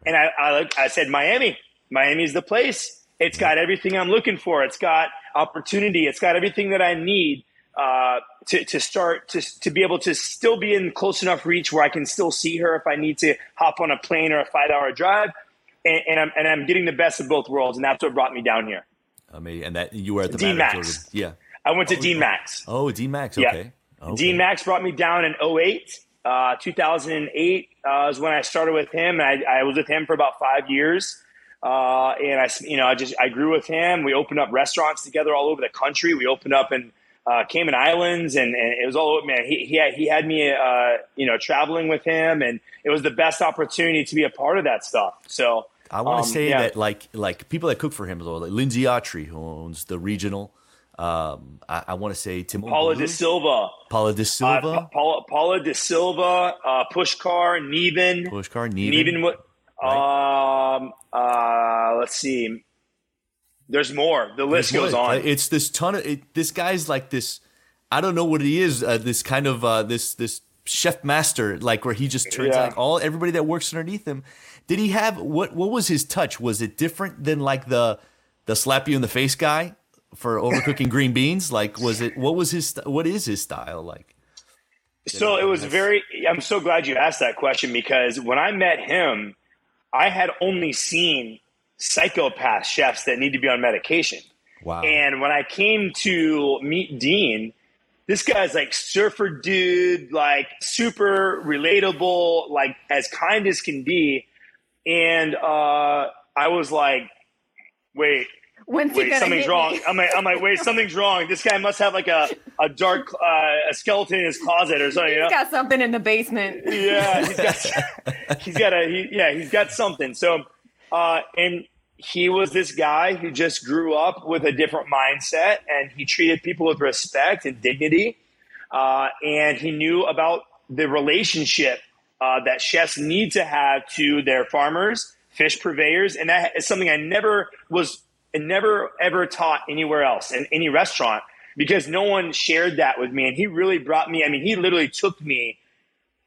S3: and I, I, I said, Miami, Miami is the place. It's got everything I'm looking for. It's got opportunity. It's got everything that I need uh, to, to start to, to be able to still be in close enough reach where I can still see her if I need to hop on a plane or a five hour drive. And, and, I'm, and I'm getting the best of both worlds. And that's what brought me down here.
S1: Amazing. And that you were at the
S3: Dean Max.
S1: Yeah.
S3: I went to oh, Dean Max.
S1: Oh, Dean Max. Okay.
S3: Yeah. okay. Dean Max brought me down in 08. Uh, 2008 uh, is when I started with him. And I, I was with him for about five years. Uh, and I, you know, I just, I grew with him. We opened up restaurants together all over the country. We opened up in uh, Cayman Islands and, and it was all, man, he, he had, he had me, uh, you know, traveling with him and it was the best opportunity to be a part of that stuff. So,
S1: I want to um, say yeah. that like like people that cook for him, like Lindsay Autry, who owns the regional. Um, I, I want to say Tim
S3: Paula De Silva,
S1: Paula DaSilva, uh,
S3: Paula, Paula DaSilva, uh, Pushkar, Niven,
S1: Pushkar, Niven.
S3: Niven what? Right. Um, uh, let's see. There's more. The list There's goes more. on.
S1: It's this ton of it, this guy's like this. I don't know what he is. Uh, this kind of uh, this this chef master, like where he just turns yeah. like all everybody that works underneath him did he have what? What was his touch? Was it different than like the the slap you in the face guy, for overcooking green beans? Like, was it what was his what is his style like?
S3: So it was very. I'm so glad you asked that question because when I met him, I had only seen psychopath chefs that need to be on medication.
S1: Wow.
S3: And when I came to meet Dean, this guy's like surfer dude, like super relatable, like as kind as can be. And uh, I was like, wait,
S2: When's
S3: wait, something's wrong. I'm like, I'm like, wait, something's wrong. This guy must have like a, a dark uh, a skeleton in his closet or something. You know?
S2: He's got something in the basement.
S3: yeah, he's got [LAUGHS] [LAUGHS] he's got a he, yeah, he's got something. So, uh, and he was this guy who just grew up with a different mindset, and he treated people with respect and dignity, uh, and he knew about the relationship uh, that chefs need to have to their farmers, fish purveyors, and that is something I never was never ever taught anywhere else in any restaurant because no one shared that with me. And he really brought me. I mean, he literally took me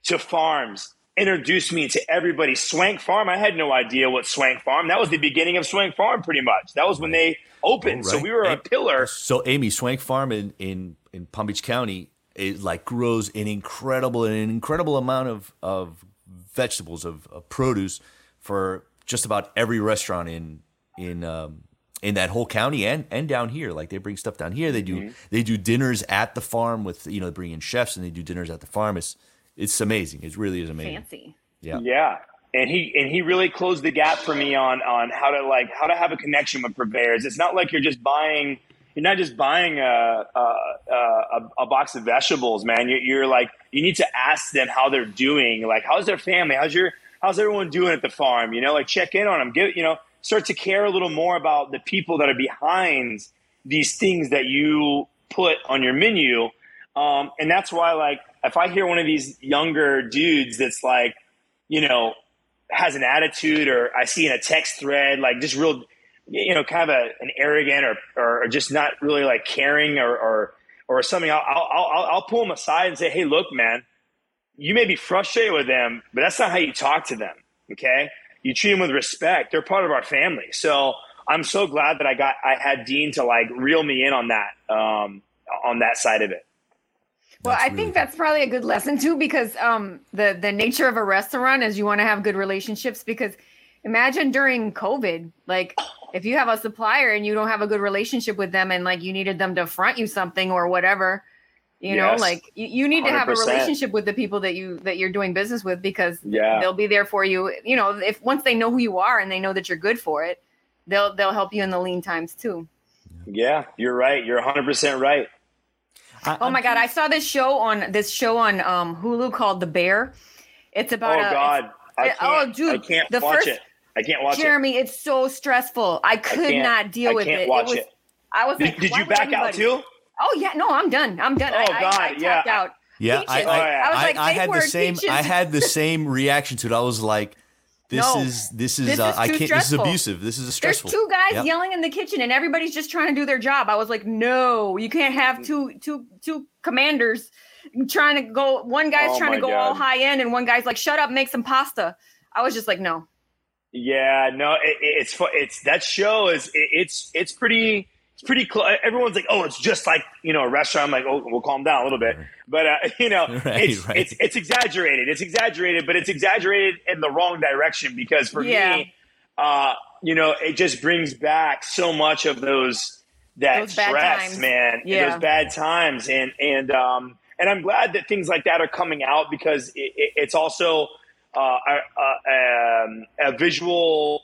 S3: to farms, introduced me to everybody. Swank Farm, I had no idea what Swank Farm. That was the beginning of Swank Farm, pretty much. That was when they opened.
S1: Oh,
S3: So we were a pillar.
S1: So Amy Swank Farm in in in Palm Beach County it like grows an incredible an incredible amount of of vegetables of, of produce for just about every restaurant in in um, in that whole county and and down here. Like they bring stuff down here. They do
S3: Mm-hmm.
S1: they do dinners at the farm with you know they bring in chefs and they do dinners at the farm. It's it's amazing. It really is amazing.
S2: Fancy.
S1: Yeah.
S3: Yeah. And he and he really closed the gap for me on on how to like how to have a connection with purveyors. It's not like you're just buying you're not just buying a a, a, a box of vegetables, man. You're, you're like you need to ask them how they're doing. Like how's their family? How's your how's everyone doing at the farm? You know, like check in on them. Give you know start to care a little more about the people that are behind these things that you put on your menu. Um, and that's why like if I hear one of these younger dudes that's like you know, has an attitude or I see in a text thread, like just real, you know, kind of a, an arrogant or, or just not really like caring or, or, or something, I'll, I'll, I'll, I'll pull them aside and say, Hey, look, man, you may be frustrated with them, but that's not how you talk to them. Okay. You treat them with respect. They're part of our family. So I'm so glad that I got, I had Dean to like reel me in on that, um, on that side of it.
S2: Well,
S1: That's
S2: I
S1: really
S2: think that's probably a good lesson too, because um, the the nature of a restaurant is you want to have good relationships. Because imagine during COVID, like if you have a supplier and you don't have a good relationship with them, and like you needed them to front you something or whatever, you know, like you, you need to have a relationship with the people that you that you're doing business with because
S3: Yeah.
S2: they'll be there for you. You know, if once they know who you are and they know that you're good for it, they'll they'll help you in the lean times too.
S3: Yeah, you're right. You're 100% right.
S1: I-
S2: Oh my god, I saw this show on this show on um Hulu called The Bear. It's
S3: Oh
S2: about a,
S3: God. I can't,
S2: oh, dude,
S3: I can't
S2: the
S3: watch
S2: first-
S3: it. I can't watch it.
S2: Jeremy, it's so stressful. I could
S3: can't-
S2: not deal
S3: I
S2: with
S3: can't
S2: it.
S3: watch
S2: was,
S3: it.
S2: I was
S3: Did,
S2: like,
S3: did you
S2: would
S3: back out too?
S2: Oh yeah, no, I'm done. I'm done.
S3: Oh,
S2: I, I,
S3: God,
S2: I
S3: yeah.
S2: out.
S1: Yeah,
S2: Peaches.
S1: I,
S3: Oh, yeah.
S1: I,
S2: I was like,
S1: I, I
S2: safe
S1: had the same.
S2: peaches.
S1: I had the same reaction to it. I was like, "This
S2: No.
S1: is this is
S2: This
S1: uh,
S2: is
S1: I
S2: too
S1: can't. This is abusive. This is
S2: There's
S1: stressful."
S2: two guys
S1: Yep.
S2: yelling in the kitchen, and everybody's just trying to do their job. I was like, no, you can't have two two two commanders trying to go. One guy's
S3: Oh,
S2: trying to
S3: my
S2: go all high end, and one guy's like, shut up, make some pasta. I was just like, no.
S3: Yeah, no, it, it- it's it's that show is it, it's it's pretty it's pretty close. Everyone's like, oh, it's just like you know a restaurant. I'm like, oh, we'll calm down a little bit, but uh, [LAUGHS] you know, [LAUGHS]
S1: Right,
S3: it's,
S1: right.
S3: it's it's exaggerated. It's exaggerated, but it's exaggerated in the wrong direction because for
S2: Yeah.
S3: me, uh, you know, it just brings back so much of those that
S2: Those bad
S3: stress,
S2: times.
S3: man, and
S2: Yeah.
S3: those bad times, and and um and I'm glad that things like that are coming out because it, it, it's also uh, a, um, a visual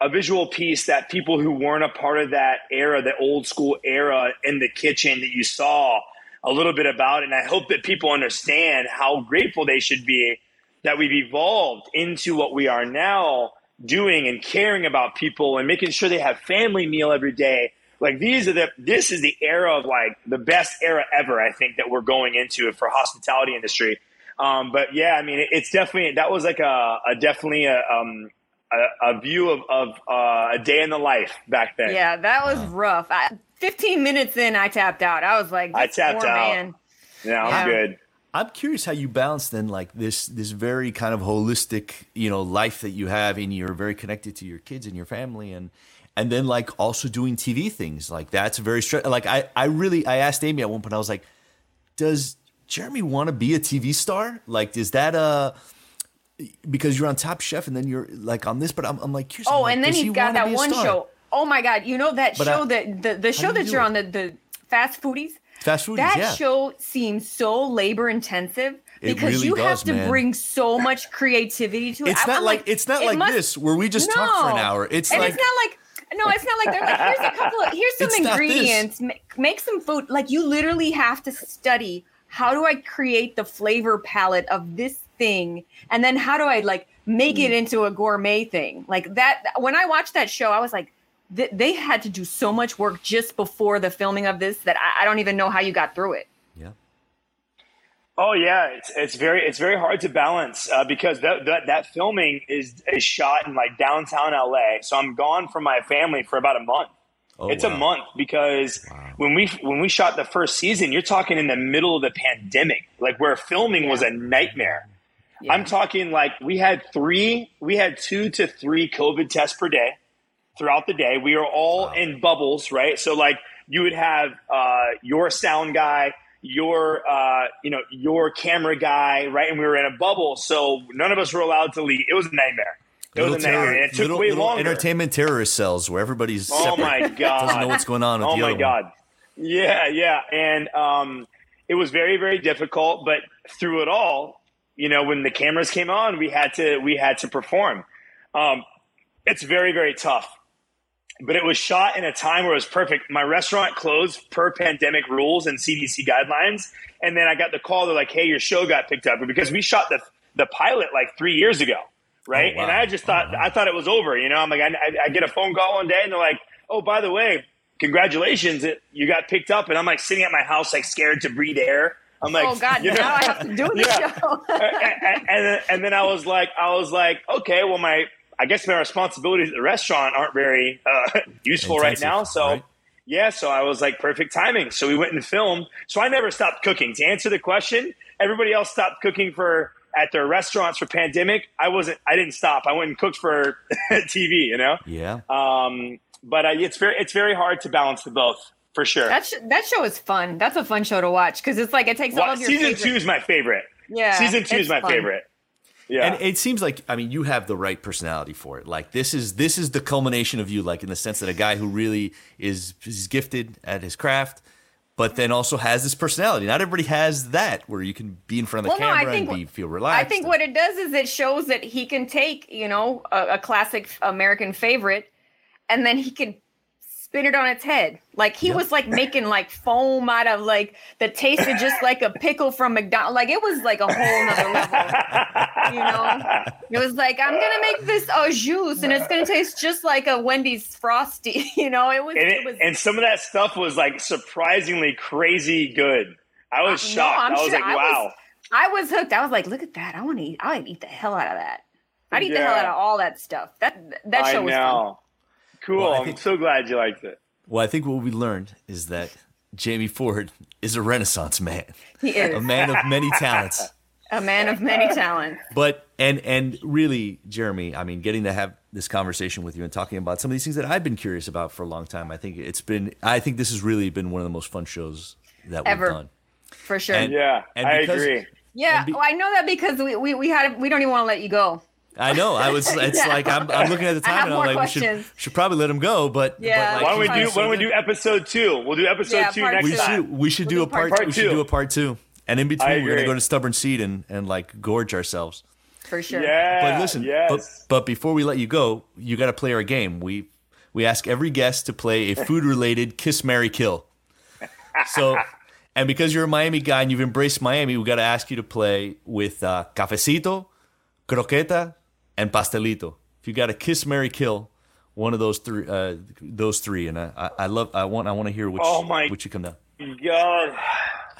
S3: a visual piece that people who weren't a part of that era, the old school era in the kitchen that you saw a little bit about. And I hope that people understand how grateful they should be that we've evolved into what we are now doing and caring about people and making sure they have family meal every day. Like these are the this is the era of like the best era ever, I think, that we're going into for hospitality industry. Um, but yeah, I mean, it, it's definitely that was like a, a definitely a, um, a, a view of, of uh, a day in the life back then.
S2: Yeah, that was rough. I, 15 minutes in, I tapped out. I was like,
S3: I tapped out.
S2: Man.
S3: Yeah, I'm
S2: Yeah.
S3: good.
S1: I'm curious how you balance then like this this very kind of holistic, you know, life that you have and you're very connected to your kids and your family and and then like also doing TV things. Like that's very stressful. Like I, I really, I asked Amy at one point. I was like, "Does Jeremy want to be a TV star? Like, is that a because you're on Top Chef and then you're like on this?" But I'm, I'm like, curious. I'm
S2: Oh,
S1: like,
S2: and then
S1: does
S2: he's
S1: he
S2: got that one
S1: star?
S2: show. Oh my god, you know that
S1: But
S2: show
S1: I-
S2: that the, the show
S1: do you
S2: that you're
S1: it?
S2: on the the fast foodies.
S1: Fast foodies,
S2: That
S1: yeah.
S2: show seems so labor intensive because
S1: really
S2: you have to
S1: man.
S2: bring so much creativity to it.
S1: It's not
S2: I'm
S1: like, it's not
S2: it
S1: like
S2: must-
S1: this where we just talk for an hour. It's
S2: and
S1: like
S2: it's not like no, it's not like they're like here's a couple of here's [LAUGHS] some
S1: It's not this.
S2: ingredients. Make, make some food. Like you literally have to study how do I create the flavor palette of this thing, and then how do I like make it into a gourmet thing like that. When I watched that show, I was like. th- They had to do so much work just before the filming of this that I, I don't even know how you got through it.
S1: yeah.
S3: Oh yeah, it's it's very it's very hard to balance uh, because that, that that filming is is shot in like downtown LA. So I'm gone from my family for about a month.
S1: Oh,
S3: it's
S1: wow.
S3: a month because when we when we shot the first season, you're talking in the middle of the pandemic, like where filming was a nightmare. I'm talking like we had three, we had two to three COVID tests per day throughout the day. We were all in bubbles, right? So like you would have uh, your sound guy, your uh, you know your camera guy, right? And we were in a bubble, so none of us were allowed to leave. It was a nightmare. It was a
S1: Little
S3: nightmare.
S1: terror-
S3: it took
S1: little-
S3: way
S1: little
S3: longer.
S1: entertainment terrorist cells where everybody's
S3: Oh
S1: separate.
S3: my god!
S1: Doesn't know what's going on with
S3: oh my
S1: other one.
S3: god! Yeah, yeah, and um, it was very, very difficult. But through it all, you know, when the cameras came on, we had to we had to perform. Um, it's very, very tough. But it was shot in a time where it was perfect. My restaurant closed per pandemic rules and CDC guidelines, and then I got the call. They're like, "Hey, your show got picked up," because we shot the the pilot like three years ago, right?
S1: Oh, wow.
S3: And I just thought I thought it was over. You know, I'm like, I, I, I get a phone call one day, and they're like, "Oh, by the way, congratulations, it, you got picked up." And I'm like sitting at my house, like scared to breathe air. I'm like,
S2: oh God,
S3: you know?
S2: now I have to do [LAUGHS] the
S3: Yeah.
S2: show.
S3: and, and, then, and then I was like, I was like, okay, well, my I guess my responsibilities at the restaurant aren't very uh, [LAUGHS] useful right now. So
S1: right?
S3: yeah, so I was like, perfect timing. So we went and filmed. So I never stopped cooking. To answer the question, everybody else stopped cooking for at their restaurants for pandemic. I wasn't. I didn't stop. I went and cooked for [LAUGHS] TV. You know.
S1: Yeah.
S3: Um, but uh, it's very it's very hard to balance the both for sure.
S2: That sh- that show is fun. That's a fun show to watch because it's like it takes all
S3: Well,
S2: of your
S3: season
S2: favorite-
S3: two is my favorite.
S2: Yeah,
S3: season two is my
S2: fun.
S3: favorite. Yeah.
S1: And it seems like I mean you have the right personality for it. Like this is this is the culmination of you, like in the sense that a guy who really is is gifted at his craft, but then also has this personality. Not everybody has that where you can be in front of the
S2: Well, no,
S1: camera
S2: think
S1: and be, feel relaxed.
S2: I think what it does is it shows that he can take, you know, a, a classic American favorite, and then he can spin it on its head. Like he
S1: Yeah.
S2: was like making like foam out of like that tasted just like a pickle from McDonald's. Like it was like a whole nother level. You know, it was like I'm gonna make this au jus, and it's gonna taste just like a Wendy's frosty. [LAUGHS] You know, it was.
S3: and,
S2: It,
S3: it,
S2: was.
S3: and some of that stuff was like surprisingly crazy good. I was
S2: no,
S3: shocked.
S2: I'm
S3: I was
S2: sure-
S3: like,
S2: I
S3: wow.
S2: was- I was hooked. I was like, look at that. I want to eat. I would eat the hell out of that. I'd eat the hell out of all that stuff. That that
S3: I
S2: show was fun.
S3: Know. Cool.
S1: Well, I
S3: I'm
S1: think-
S3: so glad you liked it.
S1: Well, I think what we learned is that Jamie Ford is a renaissance man,
S2: He is
S1: a man of many talents. [LAUGHS]
S2: a man of many talents.
S1: But and and really, Jeremy, I mean, getting to have this conversation with you and talking about some of these things that I've been curious about for a long time. I think it's been. I think this has really been one of the most fun shows that
S2: Ever.
S1: we've done.
S2: For sure.
S1: And-
S3: Yeah,
S1: and
S3: I
S1: because-
S3: agree.
S2: yeah,
S1: and be-
S2: well, I know that because we, we, we had we don't even want to let you go.
S1: I know. I was. [LAUGHS] It's
S2: Yeah.
S1: like I'm, I'm looking at the time and I'm like, we should should probably let him go. But
S2: Yeah.
S1: But like,
S3: Why don't we do?
S1: been
S3: Why don't we do episode two? We'll do episode
S2: Yeah,
S3: two next
S1: We
S3: time.
S1: should. We should
S2: We'll
S1: do
S2: do
S1: a part.
S2: part
S1: we should do a part two. And in between, we're gonna go to Stubborn Seed and and like gorge ourselves.
S2: For sure.
S3: Yeah.
S1: But listen,
S3: yes.
S1: but, but before we let you go, you got to play our game. We we ask every guest to play a [LAUGHS] food related kiss, marry kill. So, and because you're a Miami guy and you've embraced Miami, we got to ask you to play with uh, cafecito, croqueta, and pastelito. If you got a kiss, marry kill, one of those three, uh, those three, and I, I, I love, I want, I want to hear which,
S3: Oh my-
S1: which you come down.
S3: God,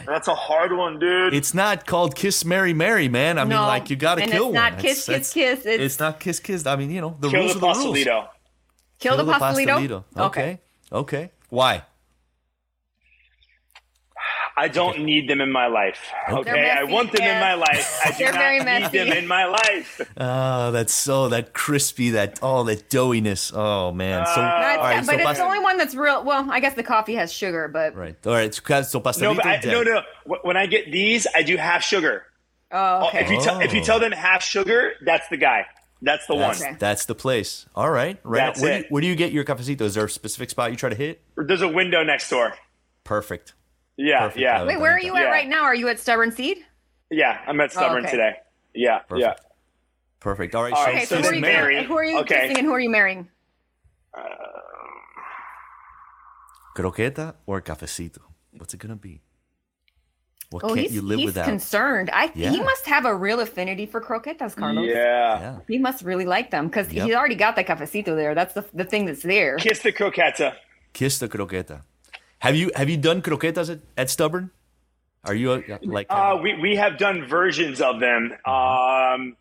S3: that's a hard one, dude.
S1: It's not called Kiss Marry Marry, man. I mean, like you got to
S2: and
S1: kill
S2: it's not
S1: one.
S2: kiss,
S1: It's-
S2: kiss,
S1: it's-
S2: kiss. It's-
S1: It's not kiss kiss. I mean, you know, the
S3: Kill
S1: rules
S3: the
S1: are the rules.
S3: pastelito.
S2: Kill the pastelito.
S1: Okay. Okay. Why?
S3: I don't need them in my life. Okay, I want them in my life. I [LAUGHS] do
S2: very
S3: not need them in my life. [LAUGHS]
S1: Oh, that's so that crispy, that oh, that doughiness. Oh man. So
S3: Uh,
S2: No,
S1: all right,
S2: but
S1: so
S2: it's
S1: pas-
S2: the only one that's real. Well, I guess the coffee has sugar, but
S1: right. All right. So, so
S3: No, I, no, no. When I get these, I do half sugar.
S2: oh,
S3: If
S2: okay.
S3: you tell if you tell them half sugar, that's the guy. That's the
S1: That's,
S3: one.
S2: Okay.
S1: that's the place. All right. Right.
S3: That's
S1: where, Do you,
S3: it.
S1: where do you get your cafecito? Is there a specific spot you try to hit?
S3: There's a window next door.
S1: Perfect.
S3: Yeah,
S1: Perfect.
S3: yeah,
S2: Wait, where are you at
S3: Yeah.
S2: right now? Are you at Stubborn Seed?
S3: yeah. I'm at Stubborn
S2: okay.
S3: today. Yeah,
S1: Perfect.
S3: yeah.
S1: Perfect. All right.
S3: All
S1: so,
S3: so
S2: so, who, are you
S3: Mary-
S2: gonna, who are you
S3: okay.
S2: kissing and who are you marrying?
S1: Uh, croqueta or cafecito? What's it gonna be? What
S2: Oh,
S1: can't
S2: he's,
S1: you live
S2: he's
S1: without?
S2: concerned. I he must have a real affinity for croquetas, Carlos.
S3: Yeah.
S1: yeah.
S2: He must really like them because
S1: Yep.
S2: he's already got the cafecito there. That's the, the thing that's there.
S3: Kiss the croqueta.
S1: Kiss the croqueta. Have you have you done croquetas at, at Stubborn? Are you uh, like?
S3: Uh, we we have done versions of them. Um,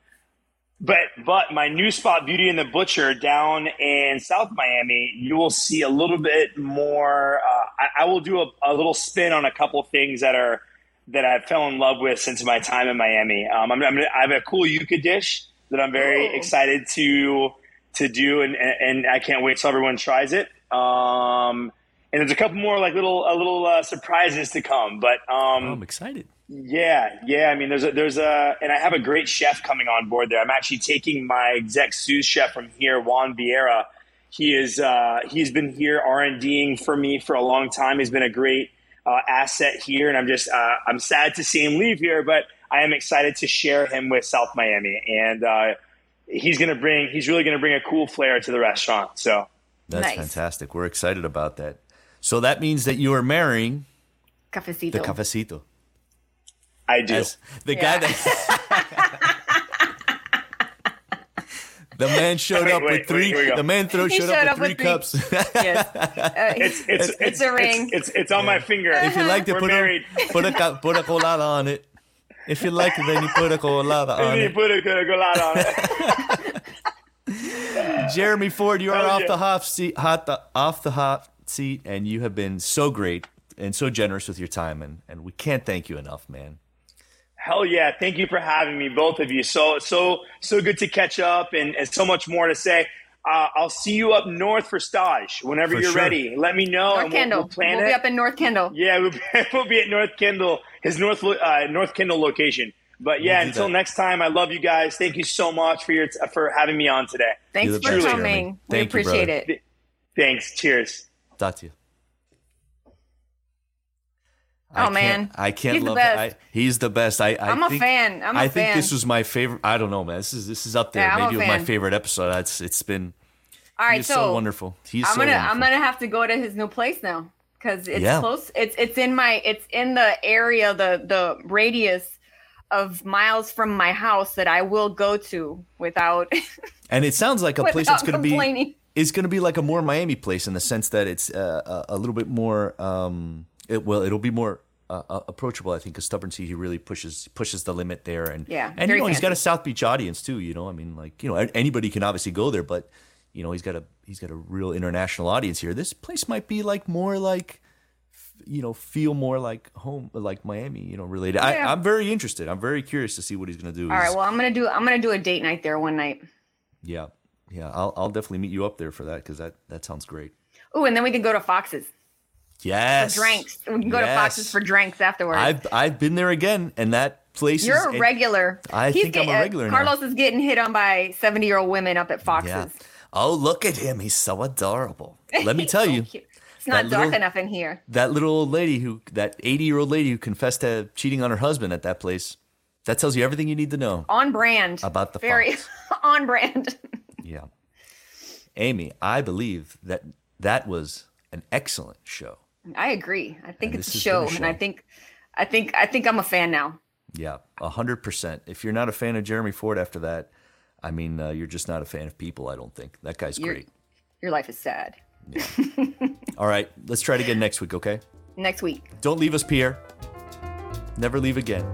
S3: but but my new spot, Beauty and the Butcher, down in South Miami, you will see a little bit more. Uh, I, I will do a, a little spin on a couple things that are that I fell in love with since my time in Miami. Um, I'm, I'm, I have a cool yuca dish that I'm very
S2: Ooh.
S3: excited to to do, and, and I can't wait till everyone tries it. Um, and there's a couple more like little uh, little uh, surprises to come, but um,
S1: oh, I'm excited.
S3: yeah, yeah. I mean, there's a there's a, and I have a great chef coming on board there. I'm actually taking my exec sous chef from here, Juan Vieira. He is uh, he's been here R and Ding for me for a long time. He's been a great uh, asset here, and I'm just uh, I'm sad to see him leave here, but I am excited to share him with South Miami, and uh, he's gonna bring he's really gonna bring a cool flair to the restaurant. So
S1: That's
S2: Nice.
S1: fantastic. We're excited about that. So that means that you are marrying
S2: Cafecito.
S1: the cafecito.
S3: I do.
S1: As the
S2: Yeah.
S1: guy that [LAUGHS] The man showed
S3: Wait,
S1: up
S3: wait,
S1: with three.
S3: here we go.
S1: the man throw
S2: He
S1: showed,
S2: showed
S1: up
S2: up
S1: with
S2: with
S1: three
S2: three-
S1: cups. [LAUGHS]
S2: yes. [LAUGHS] Uh,
S3: It's it's
S2: It's
S3: it's
S2: a ring.
S3: It's, it's, it's on my finger.
S1: if you like to
S3: We're
S1: put
S3: married.
S1: a, put a put a colada on it. If you like it, then you put a colada on it.
S3: You put a good on it.
S1: Jeremy Ford, you are
S3: Hell
S1: off
S3: yeah.
S1: the hot seat, hot the, off the hot seat, and you have been so great and so generous with your time, and and we can't thank you enough, man.
S3: Hell yeah! Thank you for having me, both of you. So so so good to catch up, and, and so much more to say. Uh, I'll see you up north for stage whenever
S1: For
S3: you're
S1: sure.
S3: ready. Let me know,
S2: North
S3: and we'll,
S2: Kendall.
S3: we'll plan
S2: we'll
S3: it.
S2: be up in North Kendall.
S3: yeah, we'll be, [LAUGHS] we'll be at North Kendall, his North uh, North Kendall location. But yeah,
S1: We'll
S3: until
S1: that.
S3: next time, I love you guys. Thank you so much for your for having me on today.
S2: Thanks for
S1: best,
S2: coming.
S1: Jeremy.
S2: We
S1: Thank
S2: appreciate
S1: brother.
S2: it.
S3: Thanks. Cheers.
S2: Oh,
S1: can't-
S2: man.
S1: I can't
S2: He's
S1: love
S2: best.
S1: I, he's the best. I, I
S2: I'm a fan. I'm a
S1: I think
S2: fan.
S1: this was my favorite. I don't know, man. This is this is up there.
S2: Yeah,
S1: Maybe with my favorite episode. It's it's been.
S2: All right,
S1: He's
S2: so,
S1: so, wonderful. He's
S2: I'm
S1: so
S2: gonna
S1: wonderful.
S2: I'm gonna have to go to his new place now because it's
S1: Yeah.
S2: close. It's it's in my it's in the area the the radius of miles from my house that I will go to without
S1: and it sounds like a [LAUGHS] place that's going to be. Is going to be like a more Miami place in the sense that it's uh, a, little bit more. Um, it well, it'll be more uh, uh, approachable. I think because Stubborn Seed he really pushes pushes the limit there, and
S2: Yeah,
S1: and you know he's got a. South Beach audience too. You know, I mean, like you know anybody can obviously go there, but you know he's got a he's got a real international audience here. This place might be like more like you know feel more like home like Miami. You know, related.
S2: Yeah.
S1: I, I'm very interested. I'm very curious to see what he's going to do.
S2: All right,
S1: He's-
S2: well I'm gonna do I'm gonna do a date night there one night.
S1: yeah, yeah. I'll I'll definitely meet you up there for that because that that sounds great.
S2: Oh, and then we can go to Fox's for
S1: Yes.
S2: drinks. We can go to Fox's for drinks afterwards.
S1: I've I've been there again, and that place
S2: You're
S1: is
S2: a regular.
S1: I think I'm a
S2: uh,
S1: regular now.
S2: Carlos is getting hit on by 70 year old women up at Fox's.
S1: Yeah. Oh, look at him! He's so adorable. Let me [LAUGHS] tell
S2: So
S1: you,
S2: cute. It's not dark
S1: little-
S2: enough in here.
S1: that little old lady who, that 80 year old lady who confessed to cheating on her husband at that place, that tells you everything you need to know.
S2: On brand.
S1: About the
S2: Very
S1: Fox. [LAUGHS]
S2: on brand. [LAUGHS]
S1: Yeah. Amy, I believe that that was an excellent show.
S2: I agree. I think
S1: And
S2: it's a
S1: has been
S2: show, and I think, I think, I think I'm a fan now.
S1: Yeah, a hundred percent. If you're not a fan of Jeremy Ford after that, I mean, uh, you're just not a fan of people. I don't think that guy's great.
S2: Your life is sad. [LAUGHS]
S1: All right, let's try it again next week, okay?
S2: Next week.
S1: Don't leave us, Pierre. Never leave again.